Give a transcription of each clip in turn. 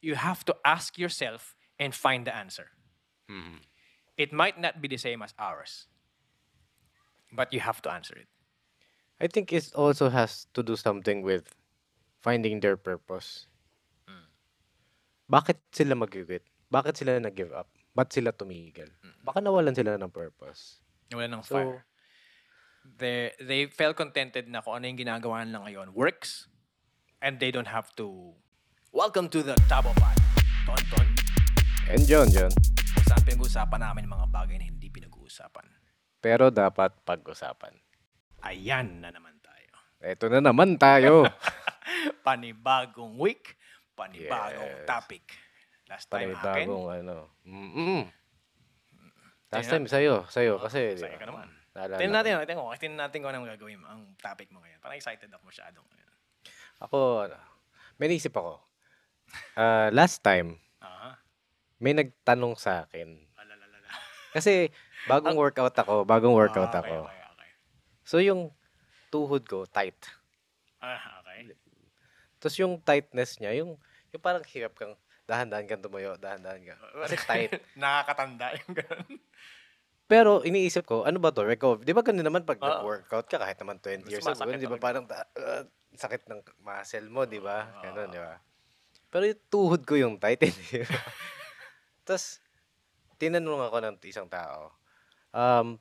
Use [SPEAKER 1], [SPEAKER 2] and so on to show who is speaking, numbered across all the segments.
[SPEAKER 1] you have to ask yourself and find the answer.
[SPEAKER 2] Mhm.
[SPEAKER 1] It might not be the same as ours, but you have to answer it.
[SPEAKER 2] I think it also has to do something with finding their purpose. Bakit sila mag-quit? Bakit sila nag-give up? Ba't sila tumigil? Baka nawalan sila ng purpose.
[SPEAKER 1] Wala ng
[SPEAKER 2] So,
[SPEAKER 1] fire. They, they felt contented na kung ano yung ginagawa nila ngayon works and they don't have to Welcome to the Tabo Pod. Ton, ton.
[SPEAKER 2] and John, John.
[SPEAKER 1] Saan pinag-uusapan namin mga bagay na hindi pinag-uusapan.
[SPEAKER 2] Pero dapat pag-usapan.
[SPEAKER 1] Ayan na naman tayo.
[SPEAKER 2] Eto na naman tayo.
[SPEAKER 1] Panibagong week, panibagong
[SPEAKER 2] Yes.
[SPEAKER 1] topic. Last time akin,
[SPEAKER 2] Panibagong ano. Mm-mm. Last time sa'yo. Sa'yo kasi. di
[SPEAKER 1] sa'yo ka naman.
[SPEAKER 2] Naalala
[SPEAKER 1] Tingnan
[SPEAKER 2] ko.
[SPEAKER 1] natin, tingnan ko, tingnan natin kung anong gagawin ang topic mo ngayon. Parang excited ako masyadong ngayon.
[SPEAKER 2] Ako, ano, may naisip ako. Ah, last time,
[SPEAKER 1] Aha.
[SPEAKER 2] may nagtanong sa akin.
[SPEAKER 1] Alalalala.
[SPEAKER 2] Kasi bagong workout ako, bagong workout
[SPEAKER 1] Ah, okay,
[SPEAKER 2] ako.
[SPEAKER 1] Okay, okay.
[SPEAKER 2] So yung tuhod ko tight.
[SPEAKER 1] Ah, okay.
[SPEAKER 2] Tapos yung tightness niya, yung yung parang hirap kang dahan-dahan kang tumayo, dahan-dahan ka. Kasi tight.
[SPEAKER 1] Nakakatanda yung ganun.
[SPEAKER 2] Pero iniisip ko, ano ba to? Recover. Di ba ganun naman pag
[SPEAKER 1] Oo.
[SPEAKER 2] nag-workout ka kahit naman 20 years ago, di ba
[SPEAKER 1] talaga.
[SPEAKER 2] parang uh, sakit ng muscle mo, di ba? Ganun, di ba? Pero yung tuhod ko yung tight, hindi ba? Tapos, tinanong ako ng isang tao, um,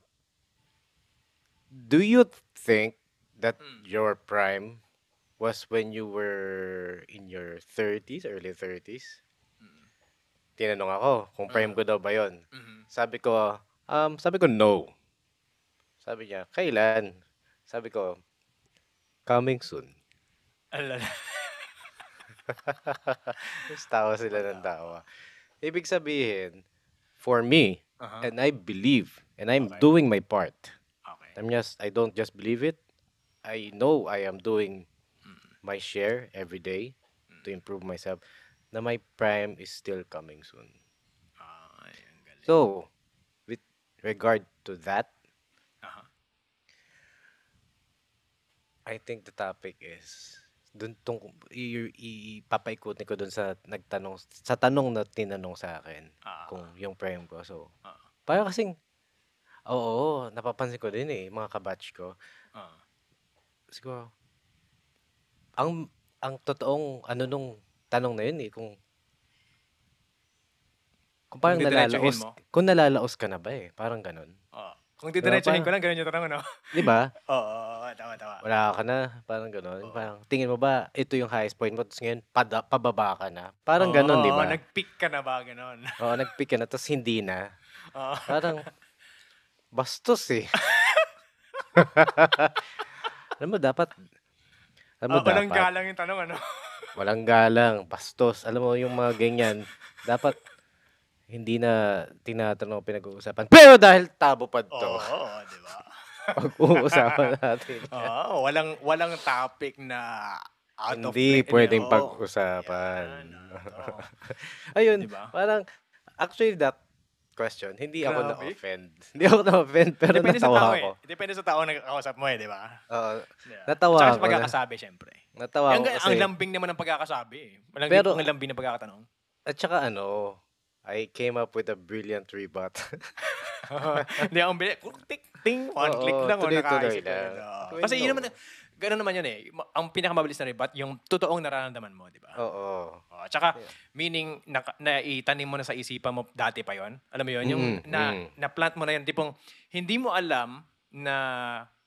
[SPEAKER 2] do you think that
[SPEAKER 1] Mm.
[SPEAKER 2] your prime was when you were in your 30s, early 30s?
[SPEAKER 1] Mm.
[SPEAKER 2] Tinanong ako kung prime ko daw ba yon. Sabi ko, um, sabi ko no. Sabi niya, kailan? Sabi ko, coming soon.
[SPEAKER 1] Alala.
[SPEAKER 2] Tapos tawa sila ng tawa. Ibig sabihin, for me,
[SPEAKER 1] Aha.
[SPEAKER 2] and I believe, and I'm
[SPEAKER 1] Okay.
[SPEAKER 2] doing my part.
[SPEAKER 1] Okay.
[SPEAKER 2] I'm just, I don't just believe it. I know I am doing
[SPEAKER 1] Mm.
[SPEAKER 2] my share every day to improve myself. Na my prime is still coming soon.
[SPEAKER 1] Ay.
[SPEAKER 2] So, with regard to that,
[SPEAKER 1] Aha.
[SPEAKER 2] I think the topic is dun tung i- i- ipapaikutin ko dun sa nagtanong sa tanong na tinanong sa akin
[SPEAKER 1] Ah.
[SPEAKER 2] kung yung prime ko. So,
[SPEAKER 1] Ah.
[SPEAKER 2] para kasing oo, napapansin ko din eh, mga kabatch ko.
[SPEAKER 1] Ah.
[SPEAKER 2] Siguro, ang ang totoong ano nung tanong na yun eh, kung kung parang nalalaos, kung nalalaos ka na ba eh, parang ganun.
[SPEAKER 1] Ah. Kung didiretsuhin ko lang, ganun yung tanong, ano?
[SPEAKER 2] Di ba?
[SPEAKER 1] Oo, oo, oo, tama, tama.
[SPEAKER 2] Wala ka na, parang gano'n.
[SPEAKER 1] Oo.
[SPEAKER 2] Parang tingin mo ba ito yung highest point mo tapos ngayon pada, pababa ka na. Parang gano'n, di
[SPEAKER 1] Oo,
[SPEAKER 2] ba?
[SPEAKER 1] Nag-pick ka na ba, ganun?
[SPEAKER 2] Oo, nag-pick ka na tapos hindi na.
[SPEAKER 1] Oo.
[SPEAKER 2] Parang bastos eh. alam mo dapat alam mo
[SPEAKER 1] Ah, walang
[SPEAKER 2] dapat
[SPEAKER 1] galang yung tanong, ano?
[SPEAKER 2] walang galang, bastos. Alam mo yung mga ganyan, dapat hindi na tinatanong pinag-uusapan. Pero dahil tabo pa
[SPEAKER 1] Oo,
[SPEAKER 2] to,
[SPEAKER 1] oo, di ba?
[SPEAKER 2] pag-uusapan natin.
[SPEAKER 1] Oo, walang walang topic na out of
[SPEAKER 2] Hindi
[SPEAKER 1] play-
[SPEAKER 2] pwedeng
[SPEAKER 1] Oo.
[SPEAKER 2] pag-usapan.
[SPEAKER 1] Oo.
[SPEAKER 2] Ayun,
[SPEAKER 1] Diba?
[SPEAKER 2] parang, actually that question, hindi ako
[SPEAKER 1] Grabe.
[SPEAKER 2] na-offend. Hindi ako na-offend, pero
[SPEAKER 1] Depende sa
[SPEAKER 2] natawa
[SPEAKER 1] tao
[SPEAKER 2] ako.
[SPEAKER 1] eh. Depende sa tao na nakakausap mo eh, di ba?
[SPEAKER 2] Oo,
[SPEAKER 1] Yeah.
[SPEAKER 2] Natawa
[SPEAKER 1] Tsaka
[SPEAKER 2] ako
[SPEAKER 1] sa
[SPEAKER 2] na-
[SPEAKER 1] pagkakasabi, syempre.
[SPEAKER 2] natawa
[SPEAKER 1] Ang,
[SPEAKER 2] ako
[SPEAKER 1] ang
[SPEAKER 2] kasi,
[SPEAKER 1] lambing naman ng pagkakasabi eh. Walang
[SPEAKER 2] Pero-
[SPEAKER 1] ang lambing ng pagkakatanong.
[SPEAKER 2] at saka ano, I came up with a brilliant rebut.
[SPEAKER 1] Hindi, ang bilis. Tik, ting, one
[SPEAKER 2] Oo,
[SPEAKER 1] click lang. o
[SPEAKER 2] tuloy-tuloy
[SPEAKER 1] nakaisip ka
[SPEAKER 2] lang.
[SPEAKER 1] agad, oo.
[SPEAKER 2] Tuloy
[SPEAKER 1] Kasi yun naman, gano'n naman yun eh. Ma- Ang pinakamabilis na rebut, yung totoong nararamdaman mo, di ba?
[SPEAKER 2] Oo.
[SPEAKER 1] Oh, tsaka,
[SPEAKER 2] Yeah.
[SPEAKER 1] meaning, na, naitanim mo na sa isipan mo dati pa yon Alam mo yon Yung
[SPEAKER 2] Mm,
[SPEAKER 1] na,
[SPEAKER 2] mm.
[SPEAKER 1] na-plant mo na yun. Tipong, hindi mo alam na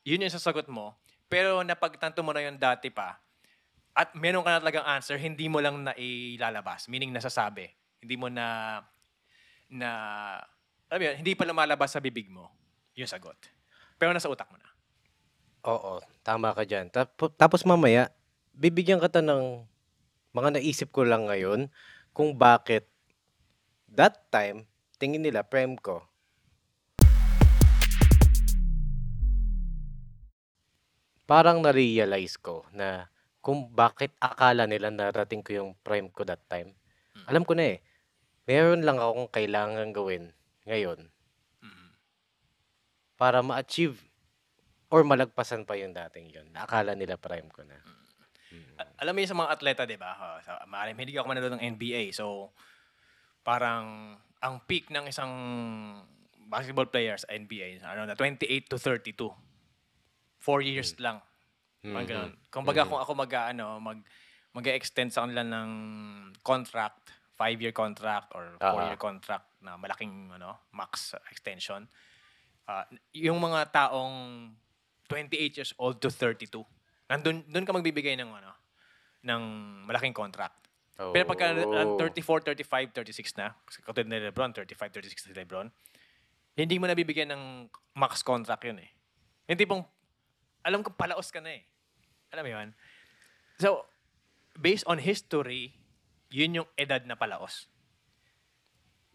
[SPEAKER 1] yun yung sasagot mo, pero napagtanto mo na yun dati pa, at meron ka na talagang answer, hindi mo lang na ilalabas. Meaning, nasasabi. Hindi mo na, na, alam mo yun, hindi pa lumalabas sa bibig mo yung sagot. Pero nasa utak mo na.
[SPEAKER 2] Oo, tama ka dyan. Tap- Tapos mamaya, bibigyan kita ng mga naisip ko lang ngayon kung bakit that time, tingin nila, prem ko. Parang na-realize ko na kung bakit akala nila narating ko yung prime ko that time.
[SPEAKER 1] Mm.
[SPEAKER 2] Alam ko na eh. Meron lang akong kailangan gawin ngayon
[SPEAKER 1] Mhm.
[SPEAKER 2] para ma-achieve or malagpasan pa yung dating yun. Akala nila prime ko na.
[SPEAKER 1] A- alam mo yun sa mga atleta, di ba? Uh, sa, maaaring hindi ako manonood ng NBA. So, parang ang peak ng isang basketball player sa NBA, ano na, 28 to 32. Four years lang. Parang ganun. Kumbaga kung ako mag, ano, mag, mag-extend sa kanila ng contract, five-year contract or four-year contract na malaking ano, max extension, ah, yung mga taong 28 years old to 32, nandun, dun ka magbibigay ng ano, ng malaking contract. Pero pagka uh,
[SPEAKER 2] Oh.
[SPEAKER 1] 34, 35, 36 na, kasi katulad ni Lebron, 35, 36 na Lebron, hindi mo nabibigyan ng max contract yun eh. Yung tipong, alam ko palaos ka na eh. Alam mo yun? So, based on history, yun yung edad na palaos.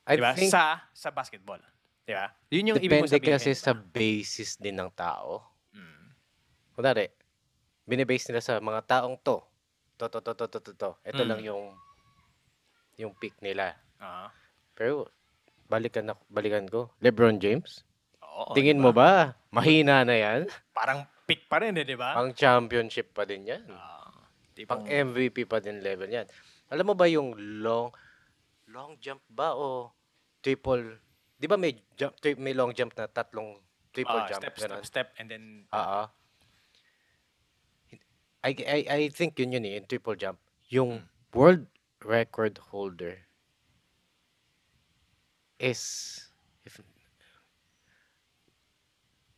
[SPEAKER 2] I
[SPEAKER 1] Di ba?
[SPEAKER 2] think
[SPEAKER 1] Sa, sa basketball. Di ba? Yun yung ibig
[SPEAKER 2] depende
[SPEAKER 1] sabihin.
[SPEAKER 2] kasi sa basis din ng tao.
[SPEAKER 1] Mm.
[SPEAKER 2] Kunwari, binibase nila sa mga taong to. To, to, to, to, to, to, to. Ito
[SPEAKER 1] Mm.
[SPEAKER 2] lang yung yung pick nila.
[SPEAKER 1] Ah.
[SPEAKER 2] Pero, balikan, ako, balikan ko. LeBron James?
[SPEAKER 1] Oo,
[SPEAKER 2] Tingin
[SPEAKER 1] di
[SPEAKER 2] mo
[SPEAKER 1] ba?
[SPEAKER 2] mahina na yan?
[SPEAKER 1] Parang pick pa rin eh, di ba?
[SPEAKER 2] Pang championship pa din yan. Pang
[SPEAKER 1] tipong,
[SPEAKER 2] MVP pa din level yan. Alam mo ba yung long long jump ba o triple? Di ba may jump, tri- may long jump na tatlong triple
[SPEAKER 1] ah,
[SPEAKER 2] jump?
[SPEAKER 1] step,
[SPEAKER 2] ganun?
[SPEAKER 1] step, step, and then,
[SPEAKER 2] Oo. I, I, I think yun yun eh, yung triple jump. Yung
[SPEAKER 1] Hmm.
[SPEAKER 2] world record holder is if,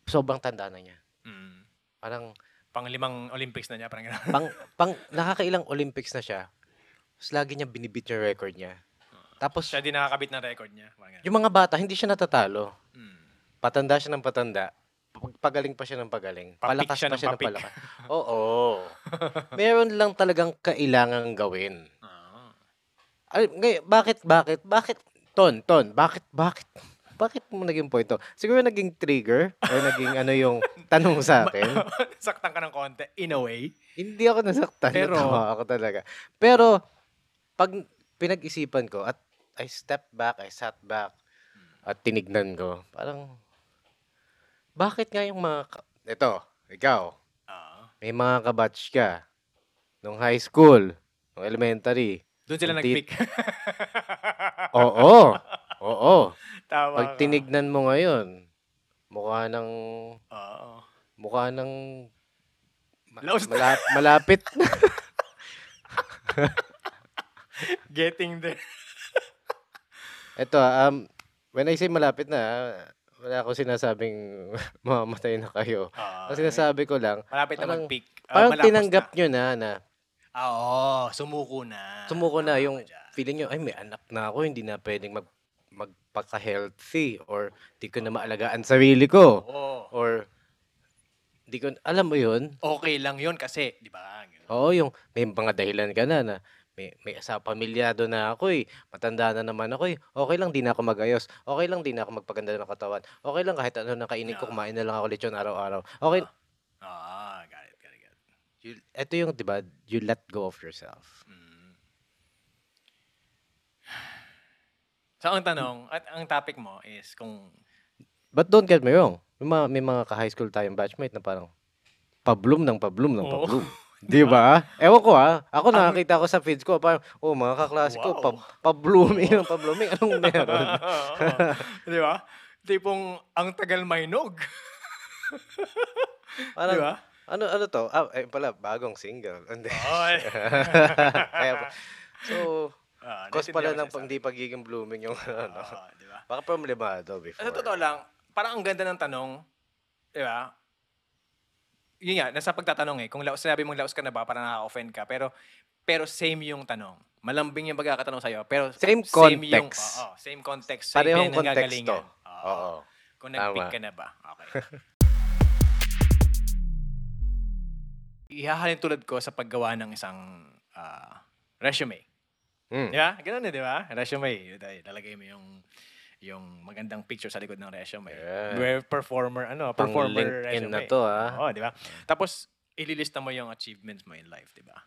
[SPEAKER 2] sobrang tanda na niya.
[SPEAKER 1] mm,
[SPEAKER 2] Parang
[SPEAKER 1] pang limang Olympics na niya, parang gano'n.
[SPEAKER 2] pang, pang nakakailang Olympics na siya. Tapos lagi niya binibit yung record niya. Tapos
[SPEAKER 1] Siya din nakakabit ng record niya. Gano'n.
[SPEAKER 2] yung mga bata, hindi siya natatalo.
[SPEAKER 1] Mm.
[SPEAKER 2] Patanda siya ng patanda. Pag- Pagaling pa siya ng pagaling.
[SPEAKER 1] Papik
[SPEAKER 2] Palakas
[SPEAKER 1] siya
[SPEAKER 2] pa
[SPEAKER 1] ng
[SPEAKER 2] siya ng
[SPEAKER 1] papik.
[SPEAKER 2] palakas. Oo. Meron lang talagang kailangang gawin.
[SPEAKER 1] Ah.
[SPEAKER 2] Ay, ngay, bakit, bakit, bakit, Ton, Ton, bakit, bakit, bakit mo naging point to? Siguro naging trigger or naging ano yung tanong sa akin.
[SPEAKER 1] Saktan ka ng konti, in a way.
[SPEAKER 2] Hindi ako nasaktan.
[SPEAKER 1] Pero-
[SPEAKER 2] Natawa ako talaga. Pero, pag pinag-isipan ko at I step back, I sat back, at tinignan ko, parang, bakit nga yung mga, ka- ito, ikaw,
[SPEAKER 1] Ah.
[SPEAKER 2] may mga kabatch ka, nung high school, nung elementary,
[SPEAKER 1] Doon sila nag-pick.
[SPEAKER 2] oo, oo.
[SPEAKER 1] Tama
[SPEAKER 2] Pag
[SPEAKER 1] ka.
[SPEAKER 2] tinignan mo ngayon, mukha ng,
[SPEAKER 1] Oo.
[SPEAKER 2] mukha ng, ma- malap- malapit na.
[SPEAKER 1] Getting there.
[SPEAKER 2] Ito, um, when I say malapit na, wala ako sinasabing mamamatay na kayo.
[SPEAKER 1] Ah,
[SPEAKER 2] Ang sinasabi ko lang,
[SPEAKER 1] malapit na
[SPEAKER 2] parang-.
[SPEAKER 1] Ah,
[SPEAKER 2] parang
[SPEAKER 1] malapos
[SPEAKER 2] tinanggap
[SPEAKER 1] na.
[SPEAKER 2] nyo na na
[SPEAKER 1] Ah, Oo, sumuko na.
[SPEAKER 2] sumuko na yung feeling nyo, ay may anak na ako, hindi na pwedeng mag, magpaka-healthy or di ko na maalagaan sarili ko.
[SPEAKER 1] Oo.
[SPEAKER 2] Or, di ko, alam mo yun?
[SPEAKER 1] Okay lang yun kasi, di ba?
[SPEAKER 2] Oo, yung may mga dahilan ka na na may, may asa pamilyado na ako eh. Matanda na naman ako eh. Okay lang, di na ako magayos. Okay lang, di na ako magpaganda ng katawan. Okay lang, kahit ano nakainin ko,
[SPEAKER 1] Yeah.
[SPEAKER 2] kumain na lang ako lechon araw-araw. Okay,
[SPEAKER 1] Ah, got it, got it, got it.
[SPEAKER 2] you, ito yung, di ba, you let go of yourself.
[SPEAKER 1] Mm. So, ang tanong, at ang topic mo is kung
[SPEAKER 2] But don't get me wrong. May mga, may mga ka-high school tayong batchmate na parang pablum ng pablum ng
[SPEAKER 1] Oo.
[SPEAKER 2] pablum. Di ba? Ewan ko ah. Ako nakakita ko sa feeds ko, parang, oh, mga kaklase ko,
[SPEAKER 1] Wow.
[SPEAKER 2] pa, pa-blooming ng pa-blooming. Anong meron?
[SPEAKER 1] di ba? Tipong ang tagal mainog.
[SPEAKER 2] Parang,
[SPEAKER 1] di ba?
[SPEAKER 2] ano, ano to? Ah, eh, pala, bagong single. Hindi. Kaya, so,
[SPEAKER 1] Ah,
[SPEAKER 2] cause pala ng pag di pagiging blooming yung ano.
[SPEAKER 1] sinasabi. Ah, di ba?
[SPEAKER 2] Baka problemado before.
[SPEAKER 1] Sa totoo lang, parang ang ganda ng tanong, di ba? Yun nga, nasa pagtatanong eh. Kung laos, sinabi mong laos ka na ba, parang nakaka-offend ka. Pero, pero same yung tanong. Malambing yung pagkakatanong sa'yo. Pero
[SPEAKER 2] Same
[SPEAKER 1] Yung,
[SPEAKER 2] context.
[SPEAKER 1] oo, same context.
[SPEAKER 2] Parehong
[SPEAKER 1] Same
[SPEAKER 2] konteksto.
[SPEAKER 1] pinanggagalingan. Oo.
[SPEAKER 2] Oo.
[SPEAKER 1] Kung nag-pick ka na ba. Okay. Ihahalin tulad ko sa paggawa ng isang ah, resume.
[SPEAKER 2] Mm.
[SPEAKER 1] Di ba? Ganun eh, di ba? Resume. Lalagay mo yung yung magandang picture sa likod ng resume.
[SPEAKER 2] Yeah.
[SPEAKER 1] Where performer, ano,
[SPEAKER 2] Pang
[SPEAKER 1] performer resume.
[SPEAKER 2] na to ah.
[SPEAKER 1] Oo, di ba? Tapos, ililista mo yung achievements mo in life, di ba?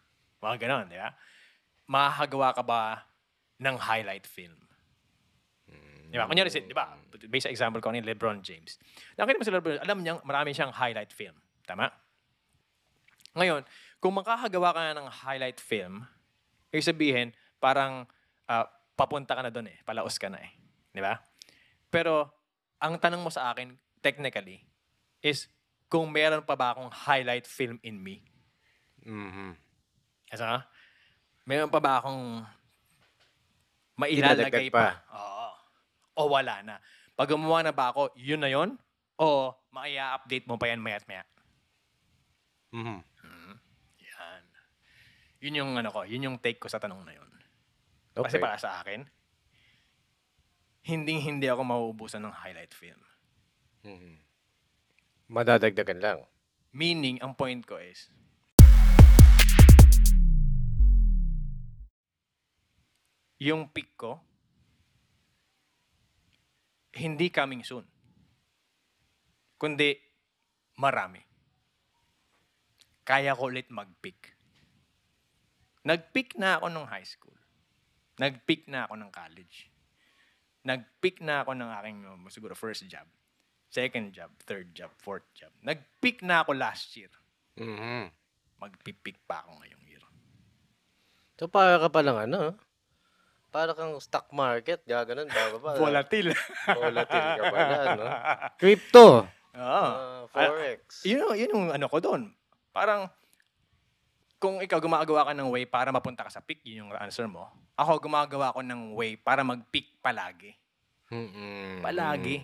[SPEAKER 1] Mga ganon, di ba? Makakagawa ka ba ng highlight film? Di ba? Kunyari, di ba? Based sa example ko ni LeBron James. Nakita mo si LeBron, alam niya, marami siyang highlight film. Tama? Ngayon, kung makakagawa ka na ng highlight film, ibig sabihin, parang ah, papunta ka na doon eh. Palaos ka na eh. Di ba? Pero, ang tanong mo sa akin, technically, is kung meron pa ba akong highlight film in me.
[SPEAKER 2] Mhm.
[SPEAKER 1] Kasi nga, meron pa ba akong mailalagay
[SPEAKER 2] pa.
[SPEAKER 1] pa? Oo. O wala na. Pag gumawa na ba ako, yun na yun? O maia-update mo pa yan maya't maya?
[SPEAKER 2] Mhm.
[SPEAKER 1] Yan. Yun yung ano ko, yun yung take ko sa tanong na yun.
[SPEAKER 2] Okay.
[SPEAKER 1] Kasi para sa akin, hindi hindi ako mauubusan ng highlight film.
[SPEAKER 2] Mhm. Madadagdagan lang.
[SPEAKER 1] Meaning, ang point ko is, yung pick ko, hindi coming soon. Kundi, marami. Kaya ko ulit mag-pick. Nag-pick na ako nung high school. Nag-pick na ako ng college. Nag-pick na ako ng aking, um, siguro, first job. Second job, third job, fourth job. Nag-pick na ako last year.
[SPEAKER 2] Mhm.
[SPEAKER 1] Magpipick pa ako ngayong year.
[SPEAKER 2] So, para ka palang ano, para kang stock market, gaganon, bababa.
[SPEAKER 1] Volatile.
[SPEAKER 2] Volatile ka pala, no? Crypto.
[SPEAKER 1] Oo.
[SPEAKER 2] ah, forex.
[SPEAKER 1] yun, yung- yun yung ano ko doon. Parang, kung ikaw gumagawa ka ng way para mapunta ka sa pick, yun yung answer mo. Ako gumagawa ko ng way para mag-pick palagi.
[SPEAKER 2] Mhm.
[SPEAKER 1] Palagi.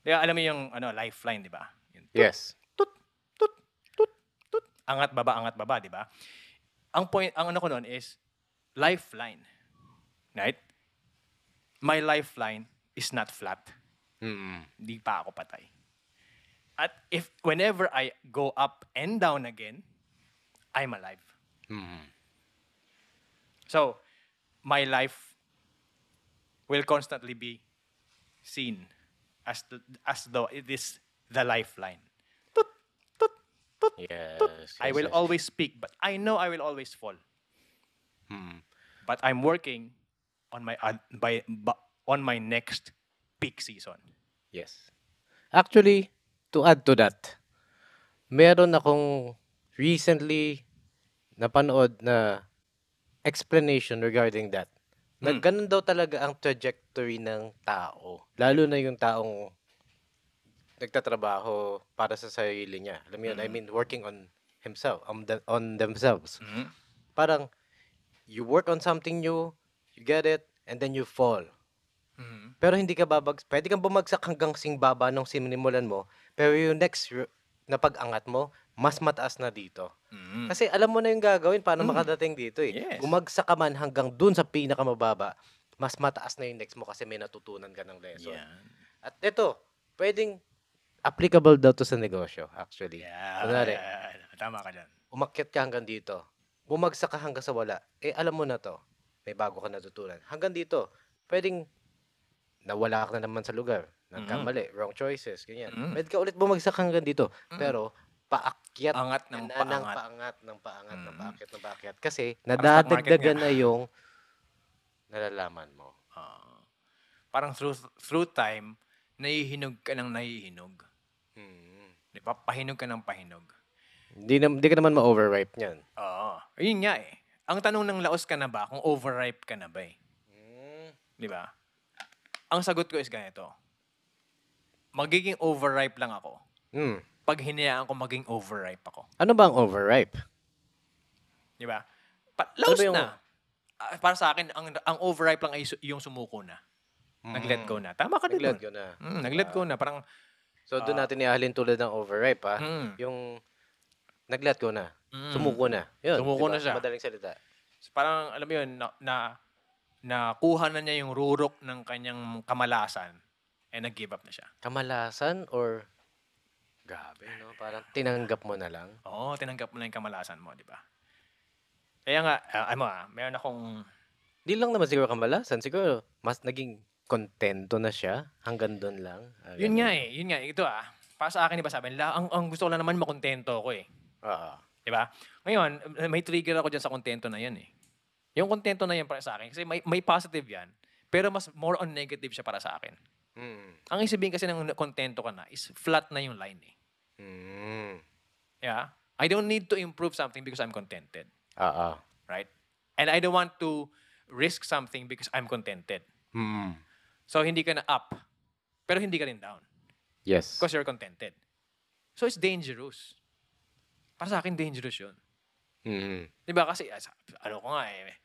[SPEAKER 1] Kaya alam mo yung ano, lifeline, di ba?
[SPEAKER 2] Yes.
[SPEAKER 1] tut, tut, tut, tut. Angat baba, angat baba, di ba? Ang point, ang ano ko noon is lifeline. Right? My lifeline is not flat. Di pa ako patay. At if whenever I go up and down again, I'm alive.
[SPEAKER 2] Mhm.
[SPEAKER 1] So, my life will constantly be seen as the, as though it is the lifeline. Tut, tut, tut,
[SPEAKER 2] Yes.
[SPEAKER 1] I
[SPEAKER 2] yes,
[SPEAKER 1] will
[SPEAKER 2] yes.
[SPEAKER 1] always speak, but I know I will always fall.
[SPEAKER 2] Mhm.
[SPEAKER 1] But I'm working on my ad- by, ba- on my next peak season.
[SPEAKER 2] Yes. Actually, to add to that, meron akong recently napanood na explanation regarding that. Na
[SPEAKER 1] Hmm.
[SPEAKER 2] ganun daw talaga ang trajectory ng tao. Lalo na yung taong nagtatrabaho para sa sarili niya. Alam mo yun, I
[SPEAKER 1] Mm.
[SPEAKER 2] mean, working on himself, on, the, on themselves.
[SPEAKER 1] Mhm.
[SPEAKER 2] Parang, you work on something new, you get it, and then you fall.
[SPEAKER 1] Mhm.
[SPEAKER 2] Pero hindi ka babag, pwede kang bumagsak hanggang sing baba nung sinimulan mo, pero yung next na pag-angat mo, mas mataas na dito.
[SPEAKER 1] Mhm.
[SPEAKER 2] Kasi alam mo na yung gagawin paano
[SPEAKER 1] Mm.
[SPEAKER 2] makadating dito eh.
[SPEAKER 1] Yes.
[SPEAKER 2] Gumagsak ka man hanggang dun sa pinakamababa, mas mataas na yung next mo kasi may natutunan ka ng lesson.
[SPEAKER 1] Yan.
[SPEAKER 2] At ito, pwedeng applicable daw to sa negosyo actually.
[SPEAKER 1] Yeah.
[SPEAKER 2] Kunwari,
[SPEAKER 1] Tama ka dyan.
[SPEAKER 2] umakyat ka hanggang dito, bumagsak ka hanggang sa wala, eh alam mo na to, may bago ka natutunan. Hanggang dito, pwedeng nawala ka na naman sa lugar, nagkamali, wrong choices, ganyan.
[SPEAKER 1] Mm.
[SPEAKER 2] Pwede ka ulit bumagsak hanggang dito,
[SPEAKER 1] Mm.
[SPEAKER 2] pero paakyat
[SPEAKER 1] Angat ng
[SPEAKER 2] na, ng
[SPEAKER 1] paangat.
[SPEAKER 2] paangat, ng paangat, ng
[SPEAKER 1] Mm.
[SPEAKER 2] paakyat, ng paakyat. Kasi nadadagdagan na yung nalalaman mo.
[SPEAKER 1] Ah. parang through through time, nahihinog ka ng nahihinog.
[SPEAKER 2] Hmm.
[SPEAKER 1] Di ba? Pahinog ka ng pahinog.
[SPEAKER 2] Hindi, na, hindi ka naman ma-overripe niyan.
[SPEAKER 1] Oo. Ayun nga eh. Ang tanong ng laos ka na ba kung overripe ka na ba eh.
[SPEAKER 2] Hmm.
[SPEAKER 1] Di ba? Ang sagot ko is ganito. Magiging overripe lang ako
[SPEAKER 2] Hmm.
[SPEAKER 1] pag hinayaan ko maging overripe ako.
[SPEAKER 2] Ano ba ang overripe?
[SPEAKER 1] Di ba? Pa- laos
[SPEAKER 2] ba yung-
[SPEAKER 1] na. Ah, para sa akin, ang, ang overripe lang ay su- yung sumuko na. Nag-let go na. Tama ka din
[SPEAKER 2] Nag-let go na.
[SPEAKER 1] Mm, nag-let go na. Parang,
[SPEAKER 2] So, doon
[SPEAKER 1] Ah.
[SPEAKER 2] natin ihalin tulad ng overripe, ha?
[SPEAKER 1] mm,
[SPEAKER 2] Yung nag-let go na.
[SPEAKER 1] mm.
[SPEAKER 2] Sumuko na. Yun,
[SPEAKER 1] Sumuko
[SPEAKER 2] diba?
[SPEAKER 1] na siya.
[SPEAKER 2] Madaling salita.
[SPEAKER 1] parang, alam mo yun, na, na nakuha na niya yung rurok ng kanyang kamalasan and nag-give up na siya.
[SPEAKER 2] Kamalasan or grabe, no? Parang tinanggap mo na lang.
[SPEAKER 1] Oo, tinanggap mo na yung kamalasan mo, di ba? Kaya nga, ah, ano ah, meron akong,
[SPEAKER 2] Di lang naman siguro kamalasan. Siguro, mas naging kontento na siya. Hanggang doon lang. Ah,
[SPEAKER 1] yun nga eh, yun nga, ito ah, para sa akin, di ba sabi nila, ang, ang gusto ko lang naman makontento ako eh.
[SPEAKER 2] Oo.
[SPEAKER 1] Di ba? Ngayon, eh, may trigger ako dyan sa kontento na yan eh. Yung kontento na yan para sa akin, kasi may, may positive yan, pero mas more on negative siya para sa akin.
[SPEAKER 2] Mm.
[SPEAKER 1] Ang isipin kasi ng kontento ka na is flat na yung line eh.
[SPEAKER 2] Mm.
[SPEAKER 1] Yeah? I don't need to improve something because I'm contented,
[SPEAKER 2] Oo.
[SPEAKER 1] right? And I don't want to risk something because I'm contented.
[SPEAKER 2] Mm.
[SPEAKER 1] So hindi ka na up, pero hindi ka rin down
[SPEAKER 2] Yes.
[SPEAKER 1] because you're contented. So it's dangerous. Para sa akin, dangerous yun.
[SPEAKER 2] Mm.
[SPEAKER 1] Di ba? Kasi, as- ano ko nga eh,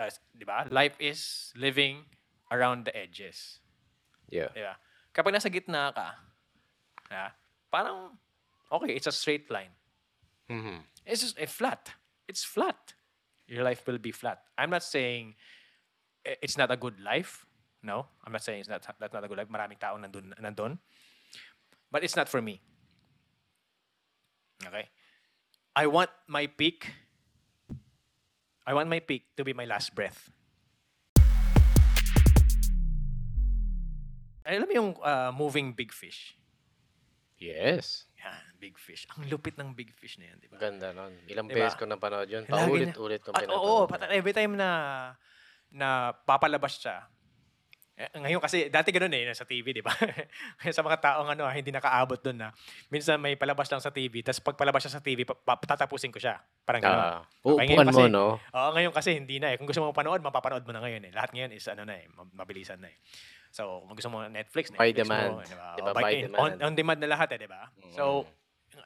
[SPEAKER 1] as- di ba? Life is living around the edges.
[SPEAKER 2] Yeah.
[SPEAKER 1] Ba? Kapag nasa gitna ka, ha, parang, okay, it's a straight line.
[SPEAKER 2] Mhm.
[SPEAKER 1] It's just a flat. It's flat. Your life will be flat. I'm not saying eh, it's not a good life. No, I'm not saying it's not that's not a good life. Maraming tao nandun, nandun. But it's not for me. Okay? I want my peak. I want my peak to be my last breath. Alam mo yung uh, moving big fish?
[SPEAKER 2] Yes.
[SPEAKER 1] Yan, big fish. Ang lupit ng big fish na yan, di ba?
[SPEAKER 2] Ganda nun. Ilang
[SPEAKER 1] Diba?
[SPEAKER 2] beses ko napanood yun. Paulit-ulit ko
[SPEAKER 1] Ah,
[SPEAKER 2] pinapanood.
[SPEAKER 1] Oo, pata- every time na na papalabas siya. Eh, ngayon kasi, dati ganun eh, sa TV, di ba? sa mga taong ano, hindi nakaabot doon na. Minsan may palabas lang sa TV, tapos pag palabas siya sa TV, pa- pa- tatapusin ko siya. Parang gano'n.
[SPEAKER 2] Ah,
[SPEAKER 1] Okay,
[SPEAKER 2] uupuan
[SPEAKER 1] ngayon
[SPEAKER 2] mo,
[SPEAKER 1] kasi-
[SPEAKER 2] no?
[SPEAKER 1] Oo, ngayon kasi hindi na eh. Kung gusto mo panood, mapapanood mo na ngayon eh. Lahat ngayon is ano na eh, ma- mabilisan na eh. So, kung gusto mo Netflix, Netflix
[SPEAKER 2] By
[SPEAKER 1] mo,
[SPEAKER 2] demand.
[SPEAKER 1] di ba?
[SPEAKER 2] Di
[SPEAKER 1] O,
[SPEAKER 2] ba, by demand.
[SPEAKER 1] On, on demand na lahat eh, di ba? So,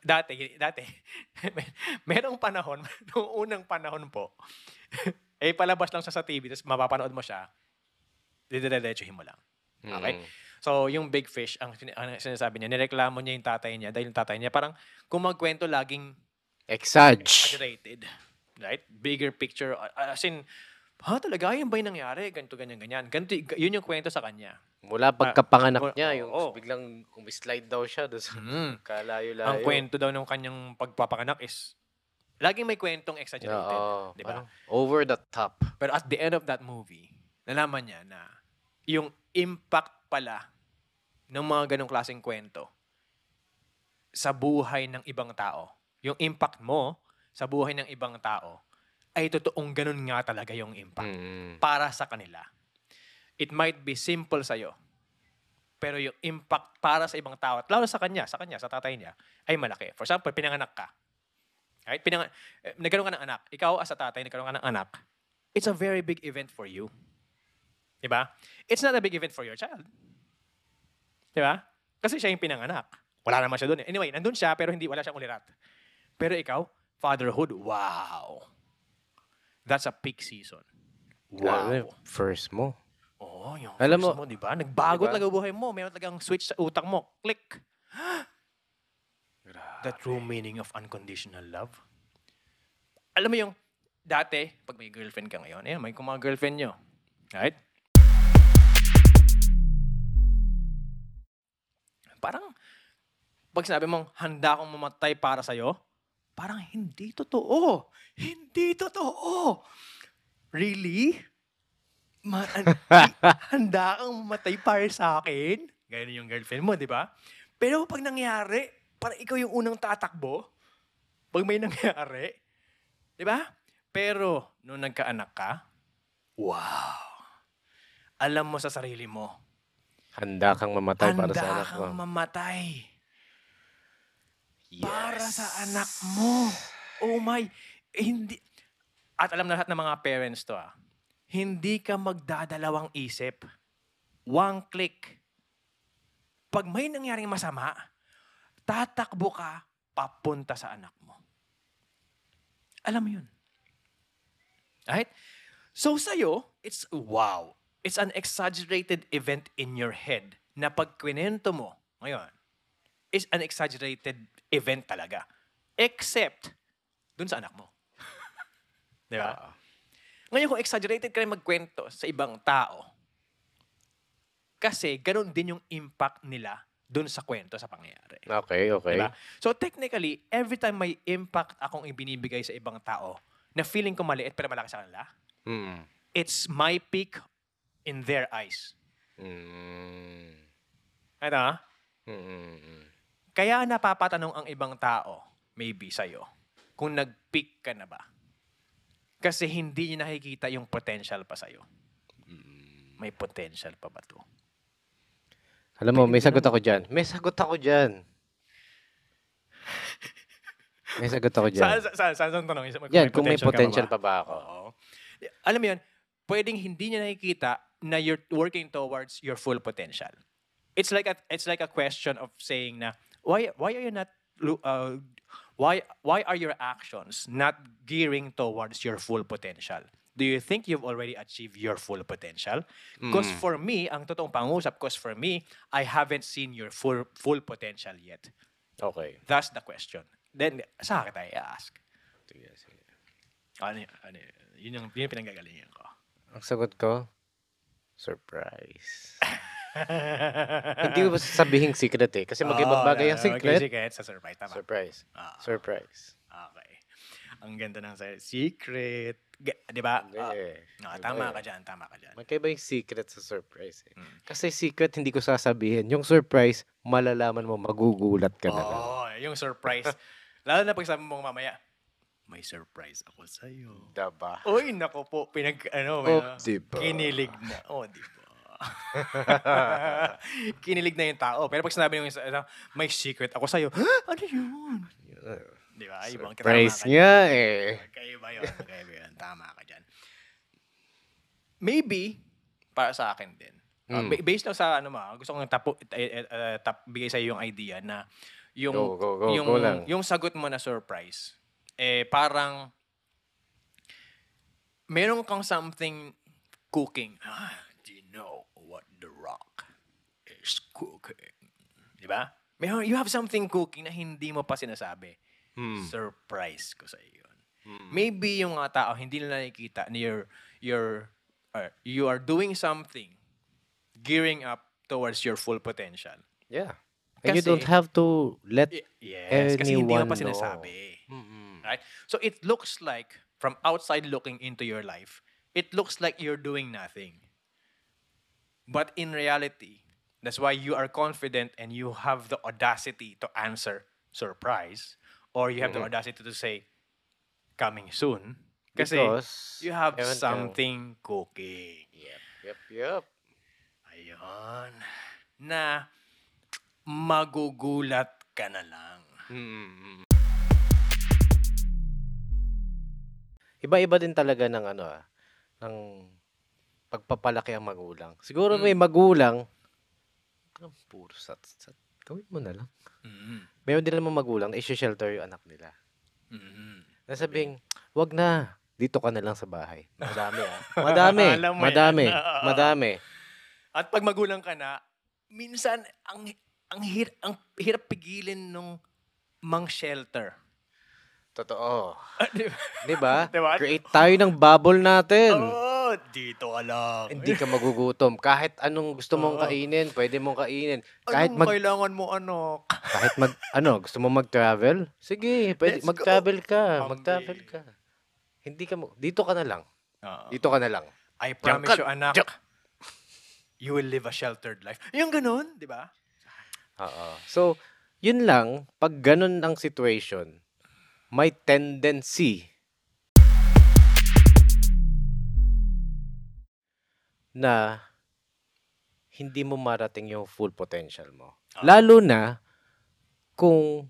[SPEAKER 1] dati, dati, merong panahon, noong unang panahon po, eh palabas lang siya sa TV, tapos mapapanood mo siya, didiretsuhin mo lang. Okay?
[SPEAKER 2] Mm.
[SPEAKER 1] So, yung big fish, ang, ang sinasabi niya, nireklamo niya yung tatay niya dahil yung tatay niya parang kung magkwento laging
[SPEAKER 2] Exage.
[SPEAKER 1] exaggerated. Right? Bigger picture. As in, ha, talaga, yun ba yung nangyari? Ganito, ganyan, ganyan. Ganito, yun yung kwento sa kanya.
[SPEAKER 2] Mula pagkapanganak
[SPEAKER 1] Ah,
[SPEAKER 2] niya, yung
[SPEAKER 1] oo.
[SPEAKER 2] biglang umi-slide daw siya doon sa
[SPEAKER 1] Mm.
[SPEAKER 2] kalayo-layo.
[SPEAKER 1] Ang kwento daw ng kanyang pagpapanganak is, laging may kwentong exaggerated.
[SPEAKER 2] Oo,
[SPEAKER 1] di ba?
[SPEAKER 2] over the top.
[SPEAKER 1] Pero at the end of that movie, nalaman niya na yung impact pala ng mga ganong klaseng kwento sa buhay ng ibang tao. Yung impact mo sa buhay ng ibang tao ay totoong ganun nga talaga yung impact
[SPEAKER 2] Mm.
[SPEAKER 1] para sa kanila. It might be simple sa'yo, pero yung impact para sa ibang tao, at lalo sa kanya, sa kanya, sa tatay niya, ay malaki. For example, pinanganak ka. Right? Pinang eh, nagkaroon ka ng anak. Ikaw as a tatay, nagkaroon ka ng anak. It's a very big event for you. Diba? It's not a big event for your child. Diba? Kasi siya yung pinanganak. Wala naman siya doon. eh. Anyway, nandun siya, pero hindi, wala siyang ulirat. Pero ikaw, fatherhood, wow. That's a peak season.
[SPEAKER 2] Grabe,
[SPEAKER 1] Wow.
[SPEAKER 2] First mo.
[SPEAKER 1] Oo, yung
[SPEAKER 2] Alam
[SPEAKER 1] first
[SPEAKER 2] mo-
[SPEAKER 1] mo, di ba? Nagbago
[SPEAKER 2] Diba?
[SPEAKER 1] talaga buhay mo. Meron talagang switch sa utak mo. Click. The true meaning of unconditional love. Alam mo yung, dati, pag may girlfriend ka ngayon, eh, may kung mga girlfriend nyo. Right? Parang, pag sinabi mong, handa akong mamatay para sa'yo, parang hindi totoo. Hindi totoo. Really? Ma- an- handa kang mamatay para sa akin? Ganyan yung girlfriend mo, di ba? Pero pag nangyari, parang ikaw yung unang tatakbo. Pag may nangyari. Di ba? Pero, nung nagkaanak ka, wow. Alam mo sa sarili mo,
[SPEAKER 2] Handa kang mamatay para
[SPEAKER 1] handa
[SPEAKER 2] sa anak mo.
[SPEAKER 1] kang mamatay
[SPEAKER 2] Yes.
[SPEAKER 1] para sa anak mo. Oh my, eh, hindi. At alam na lahat ng mga parents to ah, hindi ka magdadalawang isip. One click. Pag may nangyaring masama, tatakbo ka papunta sa anak mo. Alam mo yun. Right? So sa'yo, it's wow. It's an exaggerated event in your head na pag kwento mo ngayon, is an exaggerated event talaga. Except, dun sa anak mo. Di ba?
[SPEAKER 2] Ah.
[SPEAKER 1] Ngayon, kung exaggerated ka rin magkwento sa ibang tao, kasi ganun din yung impact nila dun sa kwento sa pangyayari.
[SPEAKER 2] Okay, okay.
[SPEAKER 1] Diba? So technically, every time may impact akong ibinibigay sa ibang tao na feeling ko maliit pero malaki sa kanila,
[SPEAKER 2] Mm.
[SPEAKER 1] it's my peak in their eyes.
[SPEAKER 2] Mm.
[SPEAKER 1] Ano? ah?
[SPEAKER 2] Mm.
[SPEAKER 1] Kaya napapatanong ang ibang tao, maybe sa'yo, kung nag-peak ka na ba. Kasi hindi niya nakikita yung potential pa sa'yo. May potential pa ba to?
[SPEAKER 2] Alam mo, may sagot ako dyan. May sagot ako dyan. May sagot ako dyan.
[SPEAKER 1] Saan, saan, saan, saan tanong? Kung
[SPEAKER 2] Yan, kung may potential pa ba ako.
[SPEAKER 1] Oo. Alam mo yun, pwedeng hindi niya nakikita na you're working towards your full potential. It's like a it's like a question of saying na why why are you not uh, why why are your actions not gearing towards your full potential? Do you think you've already achieved your full potential? Because
[SPEAKER 2] Mm.
[SPEAKER 1] for me, ang totoong pangusap, because for me, I haven't seen your full full potential yet.
[SPEAKER 2] Okay.
[SPEAKER 1] That's the question. Then, sa akin tayo i-ask.
[SPEAKER 2] Sige, sige.
[SPEAKER 1] Ano, ano, yun yung, yun yung pinanggagalingan ko.
[SPEAKER 2] Ang sagot ko, surprise. Hindi ko sasabihin secret eh. Kasi mag-ibang
[SPEAKER 1] Oo,
[SPEAKER 2] bagay ang
[SPEAKER 1] na-
[SPEAKER 2] secret.
[SPEAKER 1] secret sa surprise. Tama.
[SPEAKER 2] Surprise.
[SPEAKER 1] Ah,
[SPEAKER 2] Surprise.
[SPEAKER 1] okay. Ang ganda ng sa- secret. Di ba?
[SPEAKER 2] Hindi.
[SPEAKER 1] Ah,
[SPEAKER 2] Hindi.
[SPEAKER 1] ah, tama ka dyan, tama ka dyan.
[SPEAKER 2] Magkaiba yung secret sa surprise eh.
[SPEAKER 1] Mm.
[SPEAKER 2] Kasi secret hindi ko sasabihin. Yung surprise, malalaman mo, magugulat ka na lang.
[SPEAKER 1] Oo, yung surprise. Lalo na pag sabi mo mamaya, may surprise ako sa'yo.
[SPEAKER 2] Diba?
[SPEAKER 1] Uy, nako po, pinag, ano,
[SPEAKER 2] Oh, diba?
[SPEAKER 1] kinilig na. Oh, di ba? kinilig na yung tao. Pero pag sinabi isa, ano, may secret ako sa'yo, "Huh? ano yun? Di ba? Ibang
[SPEAKER 2] Surprise nga eh.
[SPEAKER 1] Magkaiba yun. Magkaiba yun. Tama ka dyan. Maybe, para sa akin din. Uh,
[SPEAKER 2] Mm.
[SPEAKER 1] ba- based lang sa ano ma, gusto kong tapo, eh, eh, uh, tap, bigay sa yung idea na yung
[SPEAKER 2] Go, go, go,
[SPEAKER 1] yung
[SPEAKER 2] go lang.
[SPEAKER 1] yung sagot mo na surprise eh parang meron kang something cooking. Ah, do you know what the rock is cooking? Di ba? Meron, you have something cooking na hindi mo pa sinasabi.
[SPEAKER 2] Hmm.
[SPEAKER 1] Surprise ko sa iyo.
[SPEAKER 2] Hmm.
[SPEAKER 1] Maybe yung mga tao hindi nila nakikita na you're, you're, uh, you are doing something gearing up towards your full potential.
[SPEAKER 2] Yeah. And you
[SPEAKER 1] Kasi-
[SPEAKER 2] don't have to let...
[SPEAKER 1] Y- yes, kasi hindi mo pa
[SPEAKER 2] Anyone
[SPEAKER 1] sinasabi.
[SPEAKER 2] Mm-mm.
[SPEAKER 1] Right? So it looks like, from outside looking into your life, it looks like you're doing nothing. But in reality, that's why you are confident and you have the audacity to answer surprise, or you have the
[SPEAKER 2] Mhm.
[SPEAKER 1] audacity to say coming soon. Kasi
[SPEAKER 2] Because...
[SPEAKER 1] you have something cooking.
[SPEAKER 2] Yep, yep, yep.
[SPEAKER 1] Ayun. Na magugulat ka na lang.
[SPEAKER 2] Mm-mm. Iba-iba din talaga ng ano ah, ng pagpapalaki ang magulang. Siguro
[SPEAKER 1] Mm.
[SPEAKER 2] may magulang, ang puro sat, sat, gawin mo na lang.
[SPEAKER 1] Mm.
[SPEAKER 2] Mayroon din naman magulang isi-shelter yung anak nila.
[SPEAKER 1] Mm.
[SPEAKER 2] Nasabing, wag na, dito ka na lang sa bahay. Madami ah. Madami, madami,
[SPEAKER 1] Oo.
[SPEAKER 2] madami.
[SPEAKER 1] At pag magulang ka na, minsan ang ang hir ang hirap pigilin nung mang shelter.
[SPEAKER 2] Totoo.
[SPEAKER 1] Di ba?
[SPEAKER 2] Di ba?
[SPEAKER 1] Diba?
[SPEAKER 2] Create tayo ng bubble natin.
[SPEAKER 1] Oh, dito ka lang.
[SPEAKER 2] Hindi ka magugutom. Kahit anong gusto mong kainin, pwede mong kainin. Kahit
[SPEAKER 1] Anong
[SPEAKER 2] mag
[SPEAKER 1] kailangan mo ano?
[SPEAKER 2] kahit mag ano, gusto mo mag-travel? Sige, pwede
[SPEAKER 1] Let's go.
[SPEAKER 2] mag-travel ka,
[SPEAKER 1] Ambi.
[SPEAKER 2] mag-travel ka. Hindi ka mo, dito ka na lang.
[SPEAKER 1] Oo.
[SPEAKER 2] Dito ka na lang.
[SPEAKER 1] I
[SPEAKER 2] Diyan
[SPEAKER 1] promise
[SPEAKER 2] ka-
[SPEAKER 1] you, anak,
[SPEAKER 2] diyan-
[SPEAKER 1] you will live a sheltered life. Yung ganun, di ba?
[SPEAKER 2] Oo. So, yun lang, pag ganun ang situation, may tendency na hindi mo marating yung full potential mo.
[SPEAKER 1] Ah.
[SPEAKER 2] Lalo na kung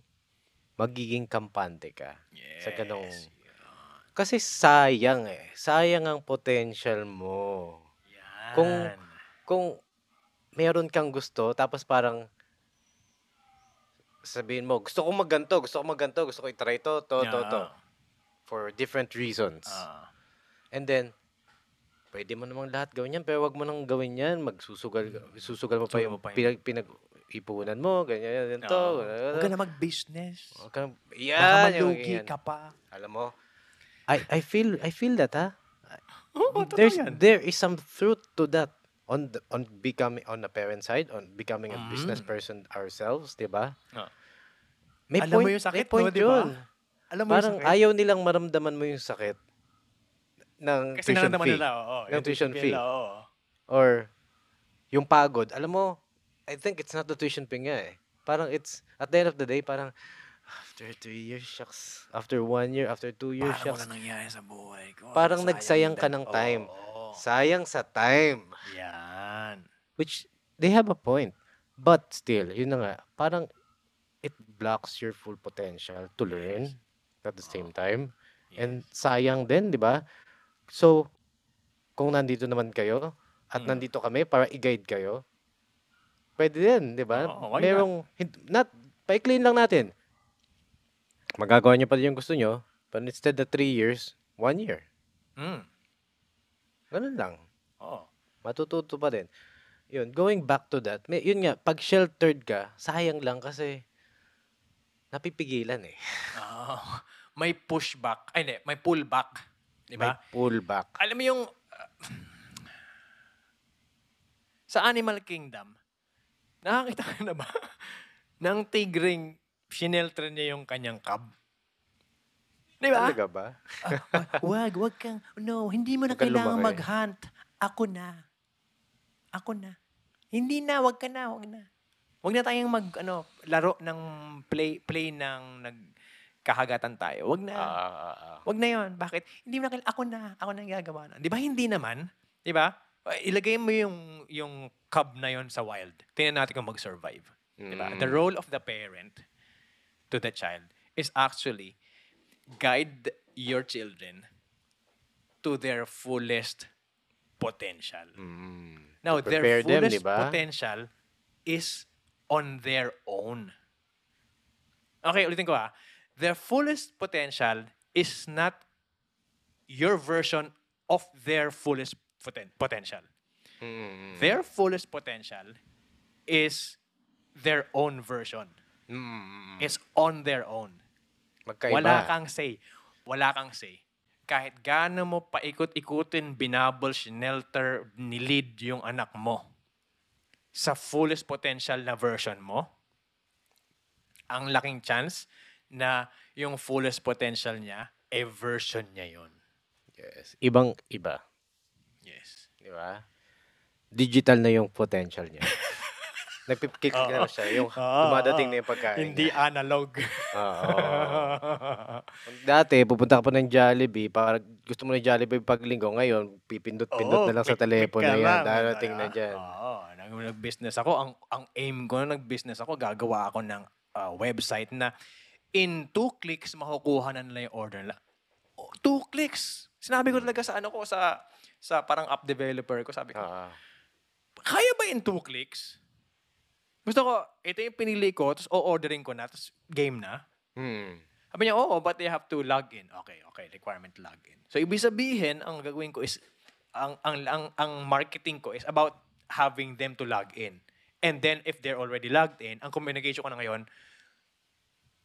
[SPEAKER 2] magiging kampante ka. Sa ganong-
[SPEAKER 1] Yes.
[SPEAKER 2] Kasi sayang eh. Sayang ang potential mo.
[SPEAKER 1] Yan.
[SPEAKER 2] Kung- Kung meron kang gusto, tapos parang sabihin mo, gusto ko magganto, gusto ko magganto, gusto ko i-try to, to, to, to. For different reasons.
[SPEAKER 1] Ah.
[SPEAKER 2] And then, pwede mo namang lahat gawin yan, pero wag mo nang gawin yan. Magsusugal, susugal mo pa
[SPEAKER 1] Susugal
[SPEAKER 2] yung
[SPEAKER 1] mo pa
[SPEAKER 2] pinag, pinag-ipunan mo, ganyan, yan, to.
[SPEAKER 1] Oo. Huwag ka na mag-business.
[SPEAKER 2] Huwag ka nang-
[SPEAKER 1] Baka
[SPEAKER 2] yan, yung
[SPEAKER 1] malugi
[SPEAKER 2] ganyan.
[SPEAKER 1] ka pa.
[SPEAKER 2] Alam mo, I, I feel, I feel that, ha?
[SPEAKER 1] Oo, totoo
[SPEAKER 2] There's,
[SPEAKER 1] yan.
[SPEAKER 2] there is some truth to that on the, on becoming on the parent side on becoming a business
[SPEAKER 1] Mm.
[SPEAKER 2] person ourselves, 'di ba?
[SPEAKER 1] Ah.
[SPEAKER 2] May
[SPEAKER 1] Alam mo yung sakit
[SPEAKER 2] may point
[SPEAKER 1] mo, di ba?
[SPEAKER 2] yun.
[SPEAKER 1] Alam mo
[SPEAKER 2] Parang
[SPEAKER 1] yung sakit?
[SPEAKER 2] ayaw nilang maramdaman mo yung sakit ng
[SPEAKER 1] Kasi
[SPEAKER 2] tuition fee
[SPEAKER 1] nila, oo.
[SPEAKER 2] Ng
[SPEAKER 1] Yung
[SPEAKER 2] tuition fee.
[SPEAKER 1] nila, oo.
[SPEAKER 2] or yung pagod. Alam mo, I think it's not the tuition fee nga eh. Parang it's at the end of the day parang after three years, shucks. After one year, after two years,
[SPEAKER 1] Parang
[SPEAKER 2] shucks.
[SPEAKER 1] wala nangyari sa buhay ko.
[SPEAKER 2] Parang
[SPEAKER 1] Nasayang
[SPEAKER 2] nagsayang ka ng time.
[SPEAKER 1] Oo.
[SPEAKER 2] Sayang sa time.
[SPEAKER 1] Yan.
[SPEAKER 2] Which, they have a point. But still, yun na nga, parang it blocks your full potential to learn, at the same time. And sayang din, di ba? So, kung nandito naman kayo at
[SPEAKER 1] Mm.
[SPEAKER 2] nandito kami para i-guide kayo, pwede din, di ba?
[SPEAKER 1] Not?
[SPEAKER 2] Merong, hin- not, pa-clean lang natin. Magagawa nyo pa din yung gusto nyo, but instead of three years, one year.
[SPEAKER 1] Mm.
[SPEAKER 2] Ganun lang.
[SPEAKER 1] Oo.
[SPEAKER 2] Matututo pa din. Yun, going back to that, may, yun nga, pag sheltered ka, sayang lang kasi napipigilan eh.
[SPEAKER 1] Ah, may pushback. Ay, hindi. May pullback. Di
[SPEAKER 2] May
[SPEAKER 1] ba?
[SPEAKER 2] pullback.
[SPEAKER 1] Alam mo yung... uh, sa Animal Kingdom, nakakita ka na ba ng tigring shinelter niya yung kanyang cub? Di ba?
[SPEAKER 2] Talaga ba?
[SPEAKER 1] wag, wag kang, no, hindi mo na
[SPEAKER 2] kang
[SPEAKER 1] kailangan
[SPEAKER 2] lumaki.
[SPEAKER 1] mag-hunt. Ako na. Ako na. Hindi na, wag ka na, wag na. Wag na tayong mag, ano, laro ng play, play ng nagkahagatan tayo. Wag na.
[SPEAKER 2] Ah, ah, ah, ah.
[SPEAKER 1] Wag na yon. Bakit? Hindi mo na kailangan, ako na, ako na ang gagawa na. Di ba hindi naman? Di ba? Ilagay mo yung, yung cub na yon sa wild. Tingnan natin kung mag-survive. Di ba?
[SPEAKER 2] Mm.
[SPEAKER 1] The role of the parent to the child is actually guide your children to their fullest potential.
[SPEAKER 2] Mm.
[SPEAKER 1] Now, their
[SPEAKER 2] them,
[SPEAKER 1] fullest
[SPEAKER 2] di ba?
[SPEAKER 1] potential is on their own. Okay, ulitin ko ah. Their fullest potential is not your version of their fullest poten- potential.
[SPEAKER 2] Mm.
[SPEAKER 1] Their fullest potential is their own version.
[SPEAKER 2] Mm.
[SPEAKER 1] It's on their own.
[SPEAKER 2] Magkaiba.
[SPEAKER 1] Wala kang say. Wala kang say. Kahit gaano mo paikot-ikutin, binabol, shelter, nilid yung anak mo sa fullest potential na version mo, ang laking chance na yung fullest potential niya, eh version niya yon.
[SPEAKER 2] Yes. Ibang iba.
[SPEAKER 1] Yes.
[SPEAKER 2] Di ba? Digital na yung potential niya. Nagpipkick
[SPEAKER 1] Oo.
[SPEAKER 2] na siya. Yung dumadating na yung pagkain
[SPEAKER 1] Hindi
[SPEAKER 2] niya.
[SPEAKER 1] analog.
[SPEAKER 2] Oo. Dati, pupunta ka pa ng Jollibee. Para gusto mo ng Jollibee pag linggo. Ngayon, pipindot-pindot
[SPEAKER 1] Oo,
[SPEAKER 2] na lang sa telepono
[SPEAKER 1] ka
[SPEAKER 2] yan. Darating na dyan.
[SPEAKER 1] Oo, nag- nag-business ako. Ang, ang aim ko na nag-business ako, gagawa ako ng ah, website na in two clicks, makukuha na nila yung order nila. Oh, two clicks! Sinabi ko talaga sa ano ko, sa sa parang app developer ko, sabi ko,
[SPEAKER 2] Oo.
[SPEAKER 1] kaya ba in two clicks? Gusto ko, ito yung pinili ko, tapos o-ordering ko na, tapos game na.
[SPEAKER 2] Hmm.
[SPEAKER 1] Sabi niya, oo, but they have to log in. Okay, okay, requirement log in. So, ibig sabihin, ang gagawin ko is, ang, ang, ang, ang marketing ko is about having them to log in. And then, if they're already logged in, ang communication ko na ngayon,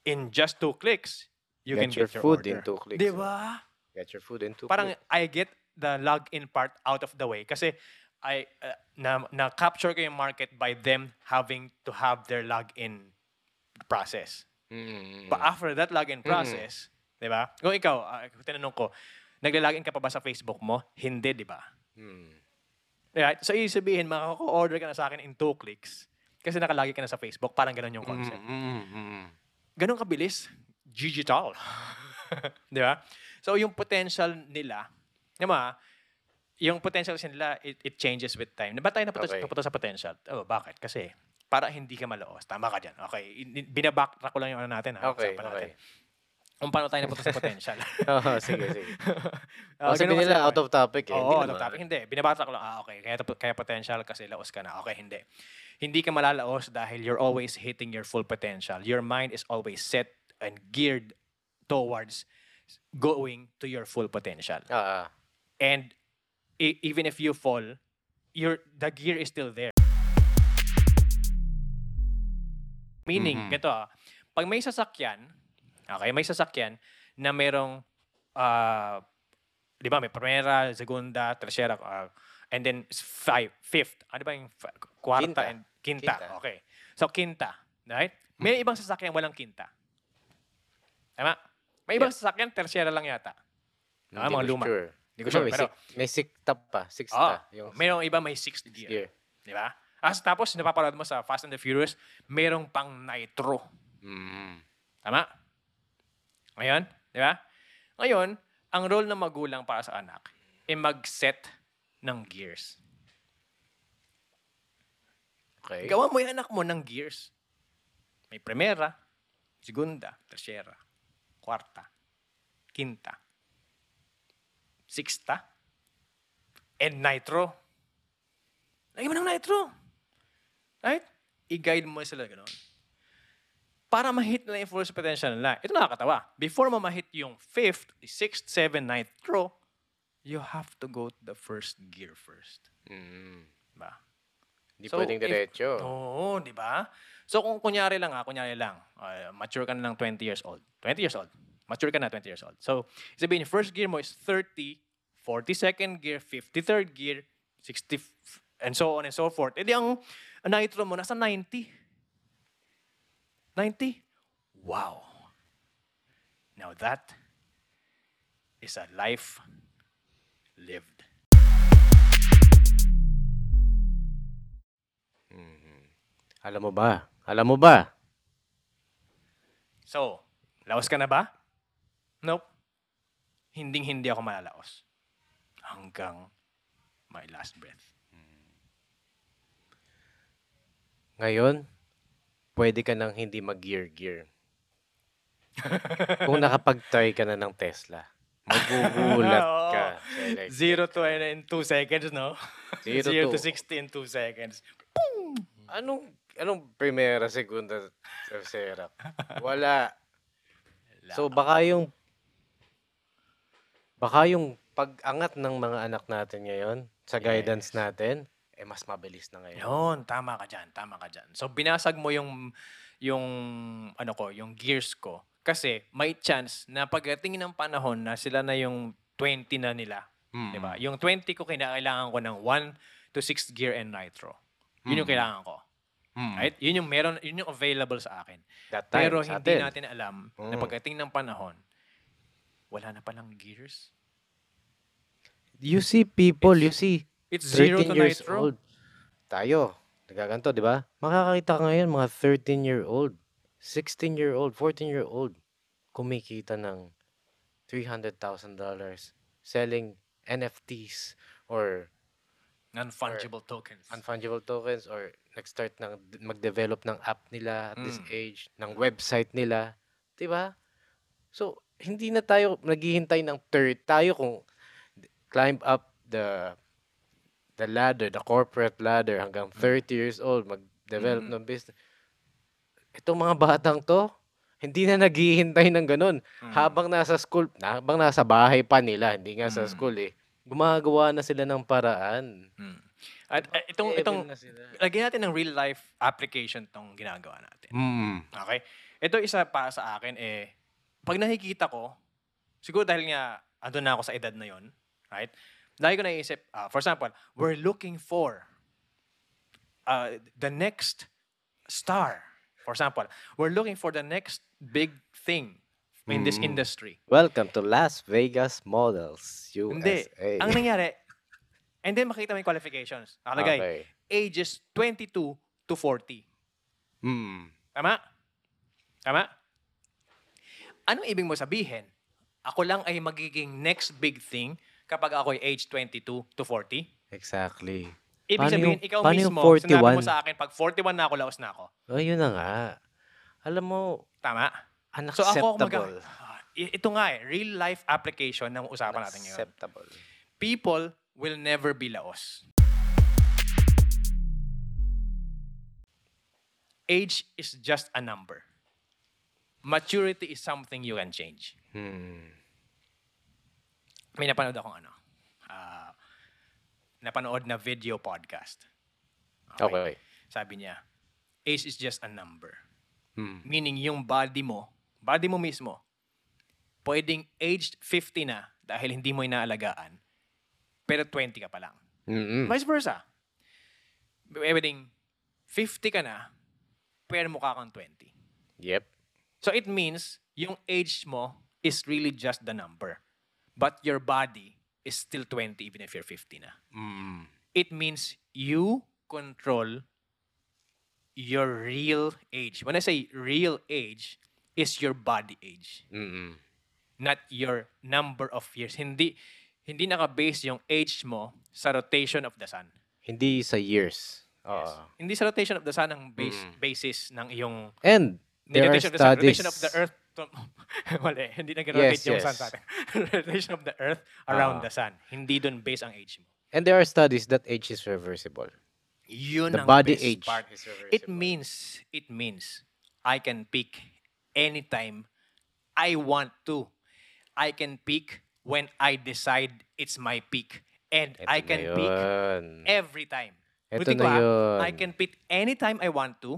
[SPEAKER 1] in just two clicks, you
[SPEAKER 2] Get
[SPEAKER 1] can
[SPEAKER 2] your
[SPEAKER 1] get your
[SPEAKER 2] food
[SPEAKER 1] order.
[SPEAKER 2] in two clicks.
[SPEAKER 1] Di ba?
[SPEAKER 2] Get your food in two
[SPEAKER 1] Parang
[SPEAKER 2] clicks.
[SPEAKER 1] I get the login part out of the way kasi I uh, na, na capture ko yung market by them having to have their login process.
[SPEAKER 2] Mm.
[SPEAKER 1] But after that login process, 'di ba? Kung ikaw, uh, tinanong ko, nagla-login ka pa ba sa Facebook mo? Hindi, 'di ba?
[SPEAKER 2] Mm.
[SPEAKER 1] Right? So, ibig sabihin, makaka-order ka na sa akin in two clicks kasi nakalagi ka na sa Facebook. Parang ganun yung concept.
[SPEAKER 2] Mm, mm, mm.
[SPEAKER 1] Ganun kabilis. Digital. 'Di ba? So, yung potential nila, naman, yung potential nila, it, it changes with time. Ba't tayo napunta,
[SPEAKER 2] Okay.
[SPEAKER 1] napunta sa potential? Oh, bakit? Kasi, para hindi ka malaos. Tama ka dyan. Okay. In- Binabacktrack ko lang yung ano natin. Ha?
[SPEAKER 2] Okay,
[SPEAKER 1] natin. Kung paano tayo napunta sa potential.
[SPEAKER 2] Oo, sige, sige.
[SPEAKER 1] Ah,
[SPEAKER 2] Oh, sabi nila out of topic eh.
[SPEAKER 1] Oo,
[SPEAKER 2] Hindi
[SPEAKER 1] out of topic. Hindi. Binabatak ko lang, ah, okay. Kaya, kaya potential kasi laos ka na. Okay, hindi. Hindi ka malalaos dahil you're always hitting your full potential. Your mind is always set and geared towards going to your full potential.
[SPEAKER 2] Ah, ah.
[SPEAKER 1] And e- even if you fall, your the gear is still there. Meaning,
[SPEAKER 2] Mhm.
[SPEAKER 1] ganito ah, pag may sasakyan, okay, may sasakyan na merong, ah, di ba, may primera, segunda, tercera, ah, and then five, fifth, ano ba yung kwarta
[SPEAKER 2] Quinta.
[SPEAKER 1] and quinta.
[SPEAKER 2] Quinta.
[SPEAKER 1] Okay. So, quinta, right? May ibang sasakyan walang quinta. Tama? May ibang sasakyan, tercera lang yata. Ah,
[SPEAKER 2] Hindi
[SPEAKER 1] mga luma.
[SPEAKER 2] Sure.
[SPEAKER 1] Hindi ko sure,
[SPEAKER 2] may,
[SPEAKER 1] pero-
[SPEAKER 2] six, may six top pa. Six
[SPEAKER 1] Oo.
[SPEAKER 2] ta. Yung
[SPEAKER 1] Merong iba may sixth
[SPEAKER 2] six
[SPEAKER 1] gear.
[SPEAKER 2] gear.
[SPEAKER 1] Di ba? As tapos, napapanood mo sa Fast and the Furious, merong pang nitro.
[SPEAKER 2] Mm.
[SPEAKER 1] Tama? Ngayon, di ba? Ngayon, ang role ng magulang para sa anak ay mag-set ng gears.
[SPEAKER 2] Okay.
[SPEAKER 1] Gawa mo yung anak mo ng gears. May primera, segunda, tercera, kwarta. quinta, sixta, and nitro. Lagyan mo ng nitro. Right? I-guide mo sila gano'n. Para ma-hit nila yung full potential nila. Ito nakakatawa. Before mo ma-hit yung fifth, sixth, seventh, nitro, you have to go to the first gear first.
[SPEAKER 2] Mm.
[SPEAKER 1] Diba?
[SPEAKER 2] Hindi
[SPEAKER 1] So,
[SPEAKER 2] pwedeng diretso.
[SPEAKER 1] Oo, di ba? So kung kunyari lang ha, kunyari lang, uh, mature ka na ng 20 years old. 20 years old. Mature ka na 20 years old. So, sabihin, first gear mo is 30, 42nd gear, 53rd gear, 60, f- and so on and so forth. E di ang nitro mo, nasa 90. 90? Wow. Now that is a life lived.
[SPEAKER 2] Alam mo ba? Alam mo ba?
[SPEAKER 1] So, laos ka na ba? Nope. Hinding-hindi ako malalaos. Hanggang my last breath.
[SPEAKER 2] Ngayon, pwede ka nang hindi mag-gear-gear. Kung nakapag-try ka na ng Tesla, magugulat ka. electric
[SPEAKER 1] Zero to
[SPEAKER 2] car.
[SPEAKER 1] and in two seconds, no?
[SPEAKER 2] Zero
[SPEAKER 1] Zero, to
[SPEAKER 2] to-
[SPEAKER 1] 60 in two seconds.
[SPEAKER 2] Anong, anong primera, segunda, tercera? Wala. So baka yung baka yung pag-angat ng mga anak natin ngayon sa guidance
[SPEAKER 1] Yes.
[SPEAKER 2] natin eh mas mabilis na ngayon.
[SPEAKER 1] Yun, tama ka dyan, tama ka dyan. So, binasag mo yung, yung, ano ko, yung gears ko. Kasi, may chance na pagdating ng panahon na sila na yung 20 na nila,
[SPEAKER 2] Mm.
[SPEAKER 1] di ba? Yung 20 ko, kinakailangan ko ng 1 to 6 gear and nitro. Yun yung
[SPEAKER 2] Mm.
[SPEAKER 1] kailangan ko.
[SPEAKER 2] Mm.
[SPEAKER 1] Right? Yun yung meron, yun yung available sa akin.
[SPEAKER 2] That time,
[SPEAKER 1] Pero hindi
[SPEAKER 2] atin.
[SPEAKER 1] natin alam na
[SPEAKER 2] Mm.
[SPEAKER 1] pagdating ng panahon, wala na palang gears.
[SPEAKER 2] You see people, you
[SPEAKER 1] It's-
[SPEAKER 2] see
[SPEAKER 1] It's zero
[SPEAKER 2] 13
[SPEAKER 1] to
[SPEAKER 2] years
[SPEAKER 1] nitro.
[SPEAKER 2] old. Tayo, nagaganto, di ba? Makakakita ka ngayon mga 13-year-old, 16-year-old, 14-year-old kumikita ng $300,000 selling NFTs or
[SPEAKER 1] Non-fungible tokens.
[SPEAKER 2] unfungible tokens or nag-start ng mag-develop ng app nila at this
[SPEAKER 1] Mm.
[SPEAKER 2] age, ng website nila, 'di ba? So, hindi na tayo naghihintay ng third tayo kung climb up the the ladder, the corporate ladder hanggang 30 years old mag-develop
[SPEAKER 1] Mm.
[SPEAKER 2] ng business. Itong mga batang to, hindi na naghihintay ng ganun.
[SPEAKER 1] Mm.
[SPEAKER 2] Habang nasa school, habang nasa bahay pa nila, hindi nga sa
[SPEAKER 1] Mm.
[SPEAKER 2] school eh. Gumagawa na sila ng paraan.
[SPEAKER 1] Mm. At uh, itong, itong, lagyan natin ng real life application tong ginagawa natin.
[SPEAKER 2] Mm.
[SPEAKER 1] Okay? Ito isa para sa akin eh, pag nakikita ko, siguro dahil nga andun na ako sa edad na yon, right? Lagi ko naisip, ah, for example, we're looking for uh, the next star. For example, we're looking for the next big thing in this
[SPEAKER 2] Mm.
[SPEAKER 1] industry.
[SPEAKER 2] Welcome to Las Vegas Models USA.
[SPEAKER 1] Hindi. Ang nangyari, and then makita mo yung qualifications. Nakalagay,
[SPEAKER 2] Okay.
[SPEAKER 1] ages 22 to 40.
[SPEAKER 2] Mm.
[SPEAKER 1] Tama? Tama? Anong ibig mo sabihin? Ako lang ay magiging next big thing kapag ako ay age 22 to 40?
[SPEAKER 2] Exactly.
[SPEAKER 1] Ibig
[SPEAKER 2] Paano
[SPEAKER 1] sabihin,
[SPEAKER 2] yung-
[SPEAKER 1] ikaw
[SPEAKER 2] paano yung
[SPEAKER 1] mismo, sinabi mo
[SPEAKER 2] 41?
[SPEAKER 1] sa akin, pag 41 na ako, laos na ako.
[SPEAKER 2] Ayun na nga. Alam mo,
[SPEAKER 1] Tama? So ako, mag-
[SPEAKER 2] unacceptable.
[SPEAKER 1] Ah, ito nga eh, real life application ng usapan natin ngayon.
[SPEAKER 2] Unacceptable.
[SPEAKER 1] People will never be laos. Age is just a number. Maturity is something you can change.
[SPEAKER 2] Hmm.
[SPEAKER 1] May napanood akong ano, ah, napanood na video podcast.
[SPEAKER 2] Okay.
[SPEAKER 1] Sabi niya, age is just a number.
[SPEAKER 2] Hmm.
[SPEAKER 1] Meaning yung body mo, body mo mismo, pwedeng aged 50 na dahil hindi mo inaalagaan, pero 20 ka pa lang.
[SPEAKER 2] Mm-mm.
[SPEAKER 1] Vice versa. Pwedeng 50 ka na, pero mukha kang 20.
[SPEAKER 2] Yep.
[SPEAKER 1] So it means yung age mo is really just the number. But your body is still 20 even if you're 50 na.
[SPEAKER 2] Mm.
[SPEAKER 1] It means you control your real age. When I say real age, is your body age,
[SPEAKER 2] Mm-mm.
[SPEAKER 1] not your number of years. Hindi hindi naka-base yung age mo sa rotation of the sun.
[SPEAKER 2] Hindi sa years. Oo.
[SPEAKER 1] Yes. Hindi sa rotation of the sun ang base,
[SPEAKER 2] Mm.
[SPEAKER 1] basis ng iyong
[SPEAKER 2] And there are
[SPEAKER 1] rotation of the sun, rotation
[SPEAKER 2] studies.
[SPEAKER 1] of the earth to- Mali, hindi nag-rotate
[SPEAKER 2] Yes,
[SPEAKER 1] yung
[SPEAKER 2] yes.
[SPEAKER 1] sun sa atin. rotation of the earth around
[SPEAKER 2] Ah.
[SPEAKER 1] the sun. Hindi doon base ang age mo.
[SPEAKER 2] And there are studies that age is reversible.
[SPEAKER 1] Yun
[SPEAKER 2] The
[SPEAKER 1] ang
[SPEAKER 2] body
[SPEAKER 1] best
[SPEAKER 2] age
[SPEAKER 1] part.
[SPEAKER 2] is reversible.
[SPEAKER 1] It means, it means, I can pick anytime I want to. I can pick when I decide it's my peak. And
[SPEAKER 2] Ito
[SPEAKER 1] I can pick every time.
[SPEAKER 2] Ito
[SPEAKER 1] Ulitin ko
[SPEAKER 2] na
[SPEAKER 1] ah,
[SPEAKER 2] yun.
[SPEAKER 1] I can pick anytime I want to.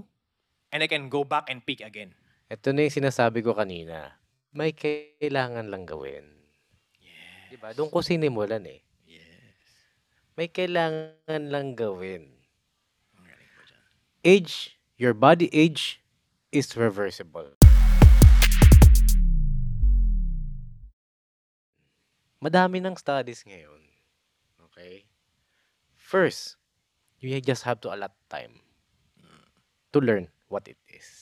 [SPEAKER 1] And I can go back and pick again.
[SPEAKER 2] Ito na yung sinasabi ko kanina. May kailangan lang gawin.
[SPEAKER 1] Yeah.
[SPEAKER 2] Diba? Doon ko sinimulan eh.
[SPEAKER 1] Yes.
[SPEAKER 2] May kailangan lang gawin. Age, your body age is reversible. Madami ng studies ngayon. Okay? First, you just have to allot time to learn what it is.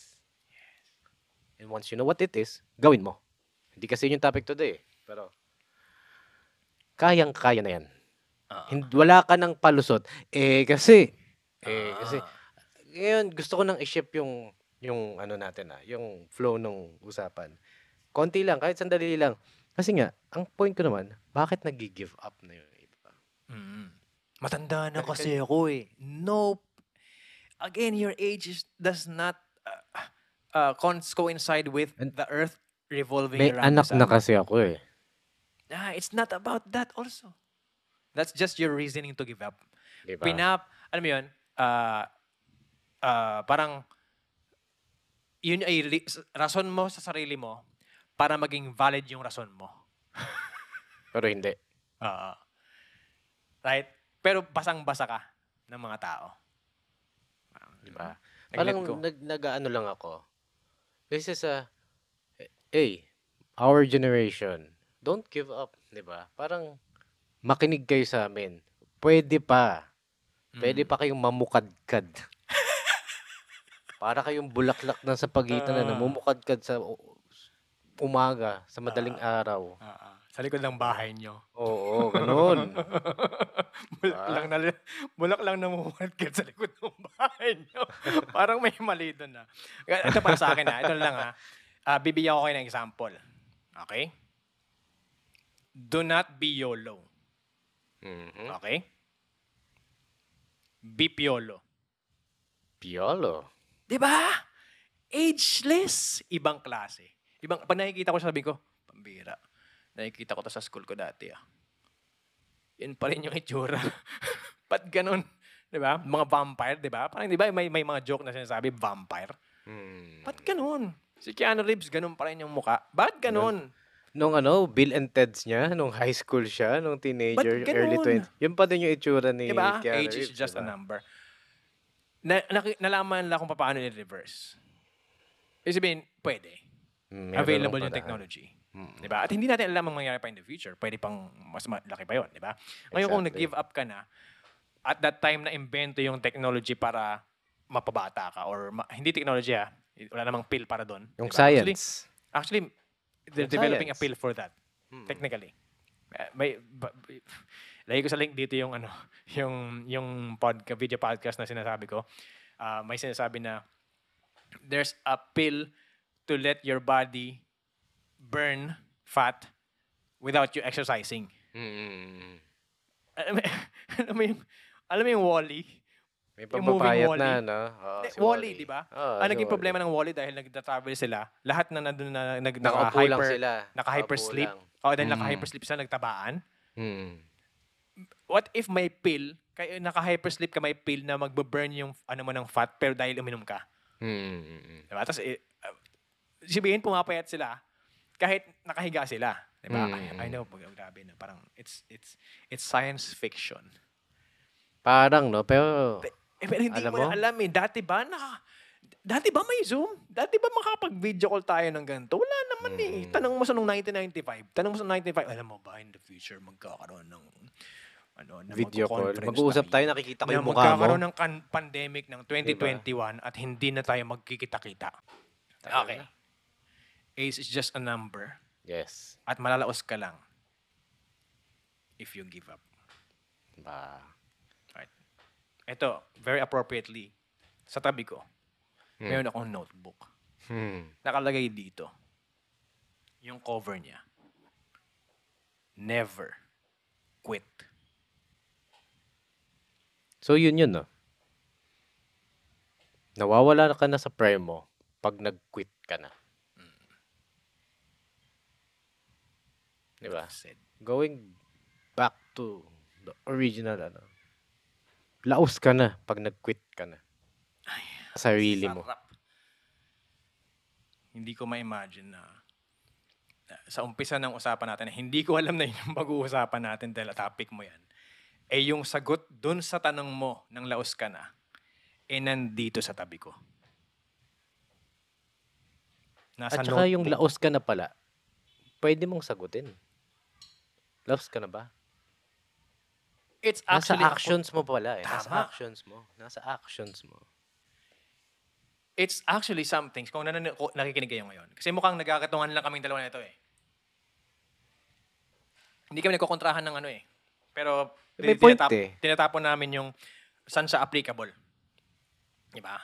[SPEAKER 2] And once you know what it is, gawin mo. Hindi kasi yun yung topic today. Pero, kayang-kaya na yan.
[SPEAKER 1] Ah.
[SPEAKER 2] Hin- Wala ka ng palusot. Eh, kasi, eh, kasi,
[SPEAKER 1] Ah.
[SPEAKER 2] ngayon, gusto ko nang i-shift yung, yung ano natin ah, yung flow ng usapan. Konti lang, kahit sandali lang. Kasi nga, ang point ko naman, bakit nag-give up na yung iba?
[SPEAKER 1] Mm. Matanda na kasi ako eh. No. Again, your age is, does not uh, uh, cons- coincide with the earth revolving
[SPEAKER 2] May
[SPEAKER 1] around
[SPEAKER 2] anak na kasi ako eh.
[SPEAKER 1] Ah, it's not about that also. That's just your reasoning to give up.
[SPEAKER 2] Di ba?
[SPEAKER 1] Pinap, alam mo yun, ah, ah, parang, yun ay s- rason mo sa sarili mo para maging valid yung rason mo.
[SPEAKER 2] Pero hindi.
[SPEAKER 1] Ah. right? Pero basang-basa ka ng mga tao.
[SPEAKER 2] Di ba?
[SPEAKER 1] Nag-let
[SPEAKER 2] Parang nag, nag-ano lang ako. This is a, hey, our generation, don't give up. Di ba? Parang makinig kayo sa amin. Pwede pa. Pwede
[SPEAKER 1] Mm.
[SPEAKER 2] pa kayong mamukadkad. Para kayong bulaklak na sa pagitan na
[SPEAKER 1] Ah.
[SPEAKER 2] namumukadkad sa umaga, sa madaling araw.
[SPEAKER 1] Ah, ah. Sa likod ng bahay nyo.
[SPEAKER 2] Oo, ganun.
[SPEAKER 1] bulak
[SPEAKER 2] Ah.
[SPEAKER 1] lang na bulak lang namumuhatid sa likod ng bahay nyo. Parang may mali doon na. Ito para sa akin ha. Ito lang ha. Ah, bibigyan ko kayo ng example. Okay? Do not be YOLO.
[SPEAKER 2] Mhm.
[SPEAKER 1] Okay? Be PIOLO.
[SPEAKER 2] Piolo.
[SPEAKER 1] Di ba? Ageless. Ibang klase. Ibang, pag nakikita ko, sabi ko, pambira. Nakikita ko to sa school ko dati ah. Yan pa rin yung itsura. Ba't ganun? Di ba? Mga vampire, di ba? Parang di ba may, may mga joke na sinasabi, vampire.
[SPEAKER 2] Hmm.
[SPEAKER 1] Ba't ganun? Si Keanu Reeves, ganun pa rin yung muka. Ba't ganun?
[SPEAKER 2] Nung ano, Bill and Ted's niya, nung high school siya, nung teenager, early
[SPEAKER 1] ganun?
[SPEAKER 2] 20s. Yun pa din yung itsura ni
[SPEAKER 1] Di ba?
[SPEAKER 2] Keanu
[SPEAKER 1] Age is
[SPEAKER 2] Reeves,
[SPEAKER 1] just a
[SPEAKER 2] diba?
[SPEAKER 1] number. Na, naki- nalaman lang kung paano i-reverse. Ibig sabihin, pwede.
[SPEAKER 2] Mm, meron
[SPEAKER 1] Available
[SPEAKER 2] ng
[SPEAKER 1] yung technology.
[SPEAKER 2] Mm.
[SPEAKER 1] Di ba? At hindi natin alam ang mangyayari pa in the future. Pwede pang mas malaki pa yun, di ba? Ngayon kung
[SPEAKER 2] Exactly.
[SPEAKER 1] nag-give up ka na, at that time na invento yung technology para mapabata ka or ma- hindi technology ah, wala namang pill para doon.
[SPEAKER 2] Yung
[SPEAKER 1] di ba? Actually,
[SPEAKER 2] science.
[SPEAKER 1] actually they're
[SPEAKER 2] Yung
[SPEAKER 1] developing a
[SPEAKER 2] science.
[SPEAKER 1] pill for that,
[SPEAKER 2] Mm.
[SPEAKER 1] technically. Uh, may, ba, ba- lagay ko sa link dito yung ano, yung yung podcast, video podcast na sinasabi ko. Ah, may sinasabi na there's a pill to let your body burn fat without you exercising.
[SPEAKER 2] Mm.
[SPEAKER 1] Alam mo, alam mo yung, alam mo yung Wally?
[SPEAKER 2] May
[SPEAKER 1] Wall-E.
[SPEAKER 2] na, no?
[SPEAKER 1] Hindi,
[SPEAKER 2] si
[SPEAKER 1] Wally, di ba?
[SPEAKER 2] Oo,
[SPEAKER 1] Ang
[SPEAKER 2] si
[SPEAKER 1] naging problema ng Wally dahil nagta-travel sila, lahat na nandun na nag,
[SPEAKER 2] Nakaupo
[SPEAKER 1] naka-hyper,
[SPEAKER 2] sila.
[SPEAKER 1] naka-hypersleep.
[SPEAKER 2] Nakaupo
[SPEAKER 1] O, dahil
[SPEAKER 2] Mm.
[SPEAKER 1] naka-hypersleep sila, nagtabaan.
[SPEAKER 2] Mm.
[SPEAKER 1] What if may pill, kaya naka-hypersleep ka, may pill na magbe-burn yung ano mo ng fat, pero dahil uminom ka.
[SPEAKER 2] Mm.
[SPEAKER 1] Diba? Tapos, eh, uh, sabihin, pumapayat sila kahit nakahiga sila. Diba?
[SPEAKER 2] Mm.
[SPEAKER 1] I, I know, pag grabe na. Parang, it's, it's, it's science fiction.
[SPEAKER 2] Parang, no? Pero,
[SPEAKER 1] Eh, pero hindi
[SPEAKER 2] Alam
[SPEAKER 1] mo,
[SPEAKER 2] mo?
[SPEAKER 1] na alam eh. Dati ba na... Dati ba may Zoom? Dati ba makapag-video call tayo ng ganito? Wala naman eh.
[SPEAKER 2] Mm.
[SPEAKER 1] Tanong mo sa nung 1995. Tanong mo sa 1995, alam mo ba in the future magkakaroon ng ano, na
[SPEAKER 2] video call. Mag-uusap tayo, nakikita ko
[SPEAKER 1] na
[SPEAKER 2] yung mukha mo.
[SPEAKER 1] magkakaroon ng pandemic ng 2021 at hindi na tayo magkikita-kita. Okay. Age is just a number
[SPEAKER 2] Yes.
[SPEAKER 1] at malalaos ka lang if you give up.
[SPEAKER 2] Ba.
[SPEAKER 1] Right. Ito, very appropriately, sa tabi ko,
[SPEAKER 2] Hmm.
[SPEAKER 1] meron akong notebook.
[SPEAKER 2] Hmm.
[SPEAKER 1] Nakalagay dito. yung cover niya. Never quit.
[SPEAKER 2] So yun yun, no? Nawawala ka na sa prime mo pag nag-quit ka na. Di ba? Going back to the original, ano, laos ka na pag nag-quit ka na. Sa sarili mo.
[SPEAKER 1] Hindi ko ma-imagine na sa umpisa ng usapan natin, hindi ko alam na yun yung pag-uusapan natin dahil topic mo yan, eh yung sagot dun sa tanong mo ng laos ka na, eh nandito sa tabi ko. Nasa
[SPEAKER 2] At saka yung laos ka na pala, pwede mong sagutin. Laos ka na ba?
[SPEAKER 1] It's
[SPEAKER 2] Nasa
[SPEAKER 1] actually a-
[SPEAKER 2] actions mo pala eh. Nasa
[SPEAKER 1] Tama.
[SPEAKER 2] actions mo. Nasa actions mo.
[SPEAKER 1] it's actually some things, kung nanan- nakikinig kayo ngayon, kasi mukhang nagkakatungan lang kaming dalawa nito eh. Hindi kami nagkokontrahan ng ano eh. Pero
[SPEAKER 2] May point
[SPEAKER 1] tinatap-
[SPEAKER 2] eh.
[SPEAKER 1] tinatapon namin yung saan siya applicable. Di ba?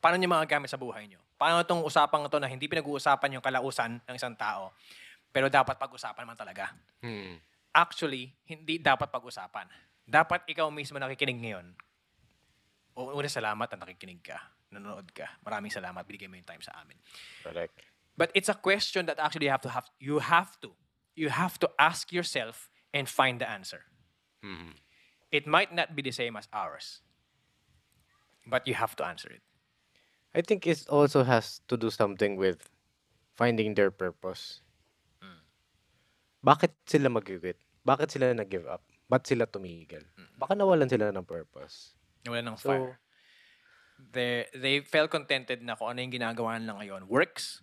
[SPEAKER 1] Paano niyo magagamit sa buhay niyo? Paano itong usapang ito na hindi pinag-uusapan yung kalausan ng isang tao, pero dapat pag-usapan man talaga?
[SPEAKER 2] Hmm.
[SPEAKER 1] Actually, hindi dapat pag-usapan. Dapat ikaw mismo nakikinig ngayon. O, una, salamat na nakikinig ka. Nanonood ka. Maraming salamat. Binigay mo yung time sa amin.
[SPEAKER 2] Correct.
[SPEAKER 1] But it's a question that actually you have to have, you have to, you have to ask yourself and find the answer.
[SPEAKER 2] Mhm.
[SPEAKER 1] It might not be the same as ours, but you have to answer it.
[SPEAKER 2] I think it also has to do something with finding their purpose. Bakit sila mag-quit? Bakit sila nag-give up? Ba't sila tumigil? Baka nawalan sila ng purpose.
[SPEAKER 1] Wala ng
[SPEAKER 2] So-
[SPEAKER 1] fire. They, they felt contented na kung ano yung ginagawa nila ngayon works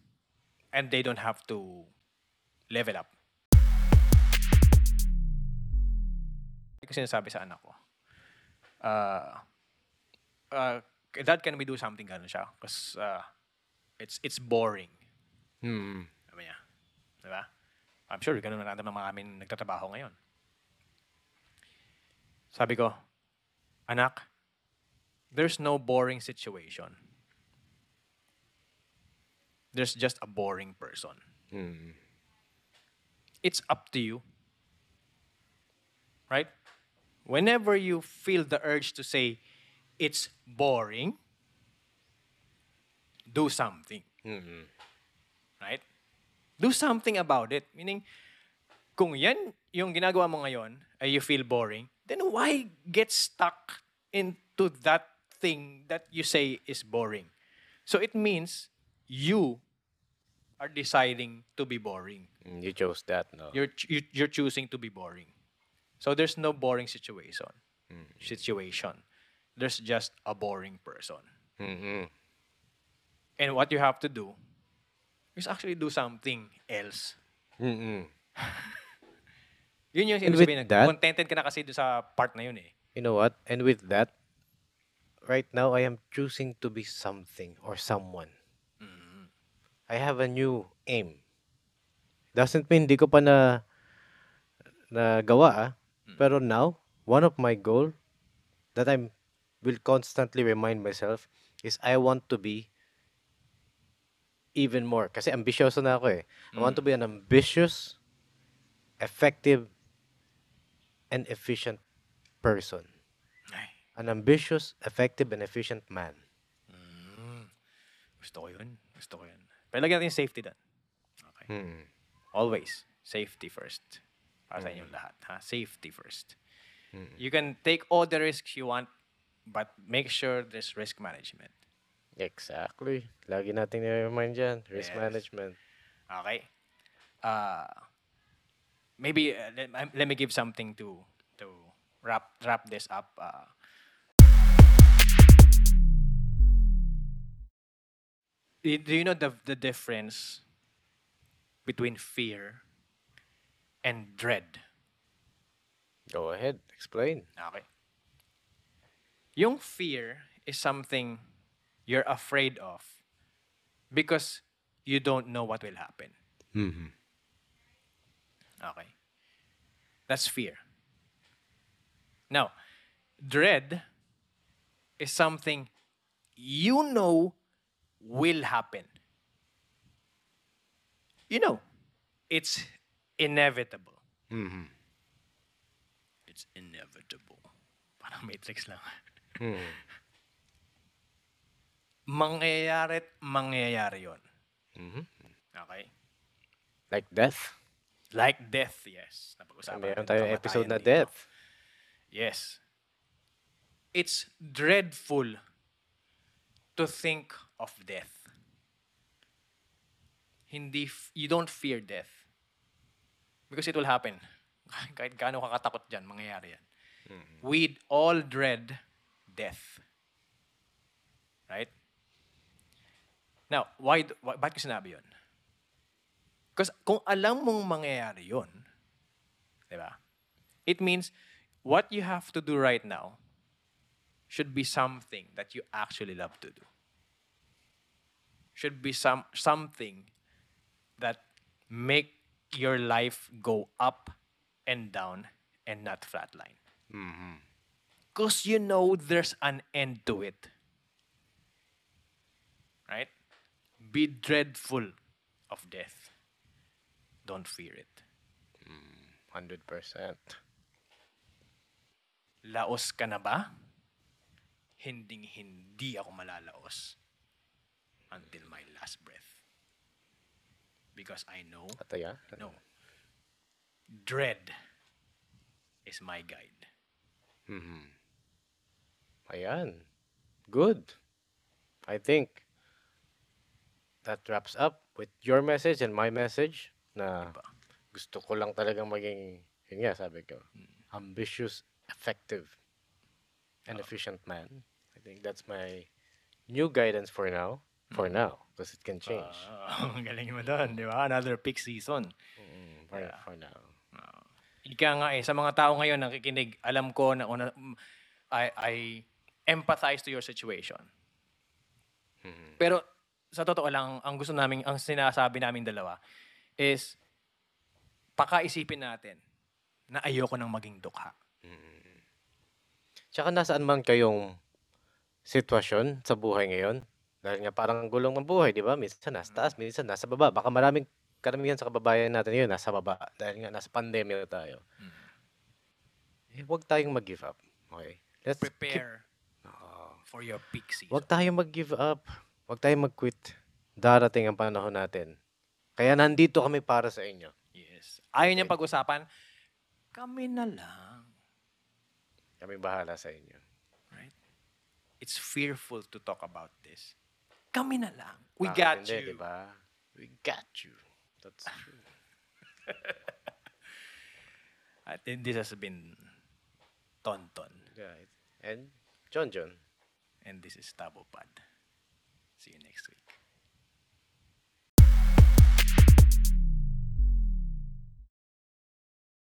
[SPEAKER 1] and they don't have to level up. Kasi sinasabi sa anak ko, uh, uh, dad, can we do something ganun siya? Because uh, it's, it's boring.
[SPEAKER 2] Hmm.
[SPEAKER 1] Sabi niya. Di ba? I'm sure ganun na natin mga amin nagtatrabaho ngayon. Sabi ko, anak, there's no boring situation. There's just a boring person.
[SPEAKER 2] Hmm.
[SPEAKER 1] It's up to you. Right? Whenever you feel the urge to say, it's boring, do something.
[SPEAKER 2] Hmm.
[SPEAKER 1] right? Do something about it. Meaning, kung yan yung ginagawa mo ngayon, ay you feel boring, then why get stuck into that thing that you say is boring? So it means you are deciding to be boring.
[SPEAKER 2] Hmm, You chose that, no?
[SPEAKER 1] You're you- you're choosing to be boring. So there's no boring situation. Situation. There's just a boring person.
[SPEAKER 2] Mhm.
[SPEAKER 1] And what you have to do is actually do something else.
[SPEAKER 2] Mhm.
[SPEAKER 1] Yun yung
[SPEAKER 2] with
[SPEAKER 1] sabihin.
[SPEAKER 2] that-
[SPEAKER 1] contented ka na kasi doon sa part na yun eh.
[SPEAKER 2] You know what? And with that, right now I am choosing to be something or someone. I have a new aim. Doesn't mean hindi ko pa na nagawa ah. Pero now, one of my goal that I will constantly remind myself is I want to be even more. Kasi ambisyoso na ako eh. I want to be an ambitious, effective, and efficient person. An ambitious, effective, and efficient man.
[SPEAKER 1] gusto ko yun. Gusto ko yun. Pero lagyan natin yung safety doon. Okay.
[SPEAKER 2] Hmm.
[SPEAKER 1] Always, safety first. Para sa inyong lahat. Ha? Safety first. You can take all the risks you want, but make sure there's risk management.
[SPEAKER 2] Exactly. Lagi natin i-remind dyan. Risk
[SPEAKER 1] Yes.
[SPEAKER 2] management.
[SPEAKER 1] Okay? Uh, maybe uh, let, um, let me give something to to wrap wrap this up. Uh, do do you know the the difference between fear and dread?
[SPEAKER 2] Go ahead. Explain.
[SPEAKER 1] Okay. Yung fear is something you're afraid of because you don't know what will happen.
[SPEAKER 2] Mm-hmm.
[SPEAKER 1] Okay. That's fear. Now, dread is something you know will happen. You know. it's inevitable.
[SPEAKER 2] Mhm.
[SPEAKER 1] It's inevitable. Parang Matrix lang.
[SPEAKER 2] Mhm.
[SPEAKER 1] Mangyayari at mangyayari yon.
[SPEAKER 2] Mhm.
[SPEAKER 1] Okay?
[SPEAKER 2] Like death.
[SPEAKER 1] Like death, yes. Napag-usapan
[SPEAKER 2] Meron tayong episode na
[SPEAKER 1] dito.
[SPEAKER 2] death.
[SPEAKER 1] Yes. It's dreadful to think of death. Hindi, f- you don't fear death. Because it will happen. Kahit gaano kakatakot dyan, mangyayari yan. We all dread death. Right? Now, why, why bakit ko sinabi yun? Because kung alam mong mangyayari yun, di ba? It means what you have to do right now should be something that you actually love to do. Should be some something that make your life go up and down and not flatline. Mm-hmm. Because you know there's an end to it. Right? Be dreadful of death. Don't fear it.
[SPEAKER 2] 100%.
[SPEAKER 1] Laos ka na ba? Hinding hindi ako malalaos until my last breath. Because I know,
[SPEAKER 2] Patay ah.
[SPEAKER 1] no, dread is my guide.
[SPEAKER 2] Ayan. Good. I think that wraps up with your message and my message na gusto ko lang talagang maging, yun nga sabi ko, ambitious, effective, and efficient man. I think that's my new guidance for now. For now. Because it can change.
[SPEAKER 1] Ah, ang galing mo doon, di ba? Another peak season.
[SPEAKER 2] Mm, for,
[SPEAKER 1] yeah.
[SPEAKER 2] for now.
[SPEAKER 1] Ika nga eh, sa mga tao ngayon nakikinig, alam ko na una, mm, I, I empathize to your situation. Pero sa totoo lang, ang gusto namin, ang sinasabi namin dalawa is pakaisipin natin na ayoko nang maging dukha.
[SPEAKER 2] Tsaka nasaan man kayong sitwasyon sa buhay ngayon, dahil nga parang ang gulong ng buhay, di ba? Minsan nasa taas, minsan nasa baba. Baka maraming karamihan sa kababayan natin ngayon nasa baba. Dahil nga nasa pandemya na tayo. Eh, huwag tayong mag-give up. Okay? Let's keep-
[SPEAKER 1] Prepare for your peak season.
[SPEAKER 2] Huwag tayong mag-give up. Huwag tayong mag-quit. Darating ang panahon natin. Kaya nandito kami para sa inyo.
[SPEAKER 1] Yes. Ayaw niyang pag-usapan, kami na lang.
[SPEAKER 2] Kami bahala sa inyo.
[SPEAKER 1] Right? It's fearful to talk about this. Kami na lang. We
[SPEAKER 2] Bakit
[SPEAKER 1] got
[SPEAKER 2] hindi,
[SPEAKER 1] you.
[SPEAKER 2] di ba? We got you. That's true.
[SPEAKER 1] At this has been Tonton.
[SPEAKER 2] Right. And John John.
[SPEAKER 1] And this is Tabo Pad. See you next week.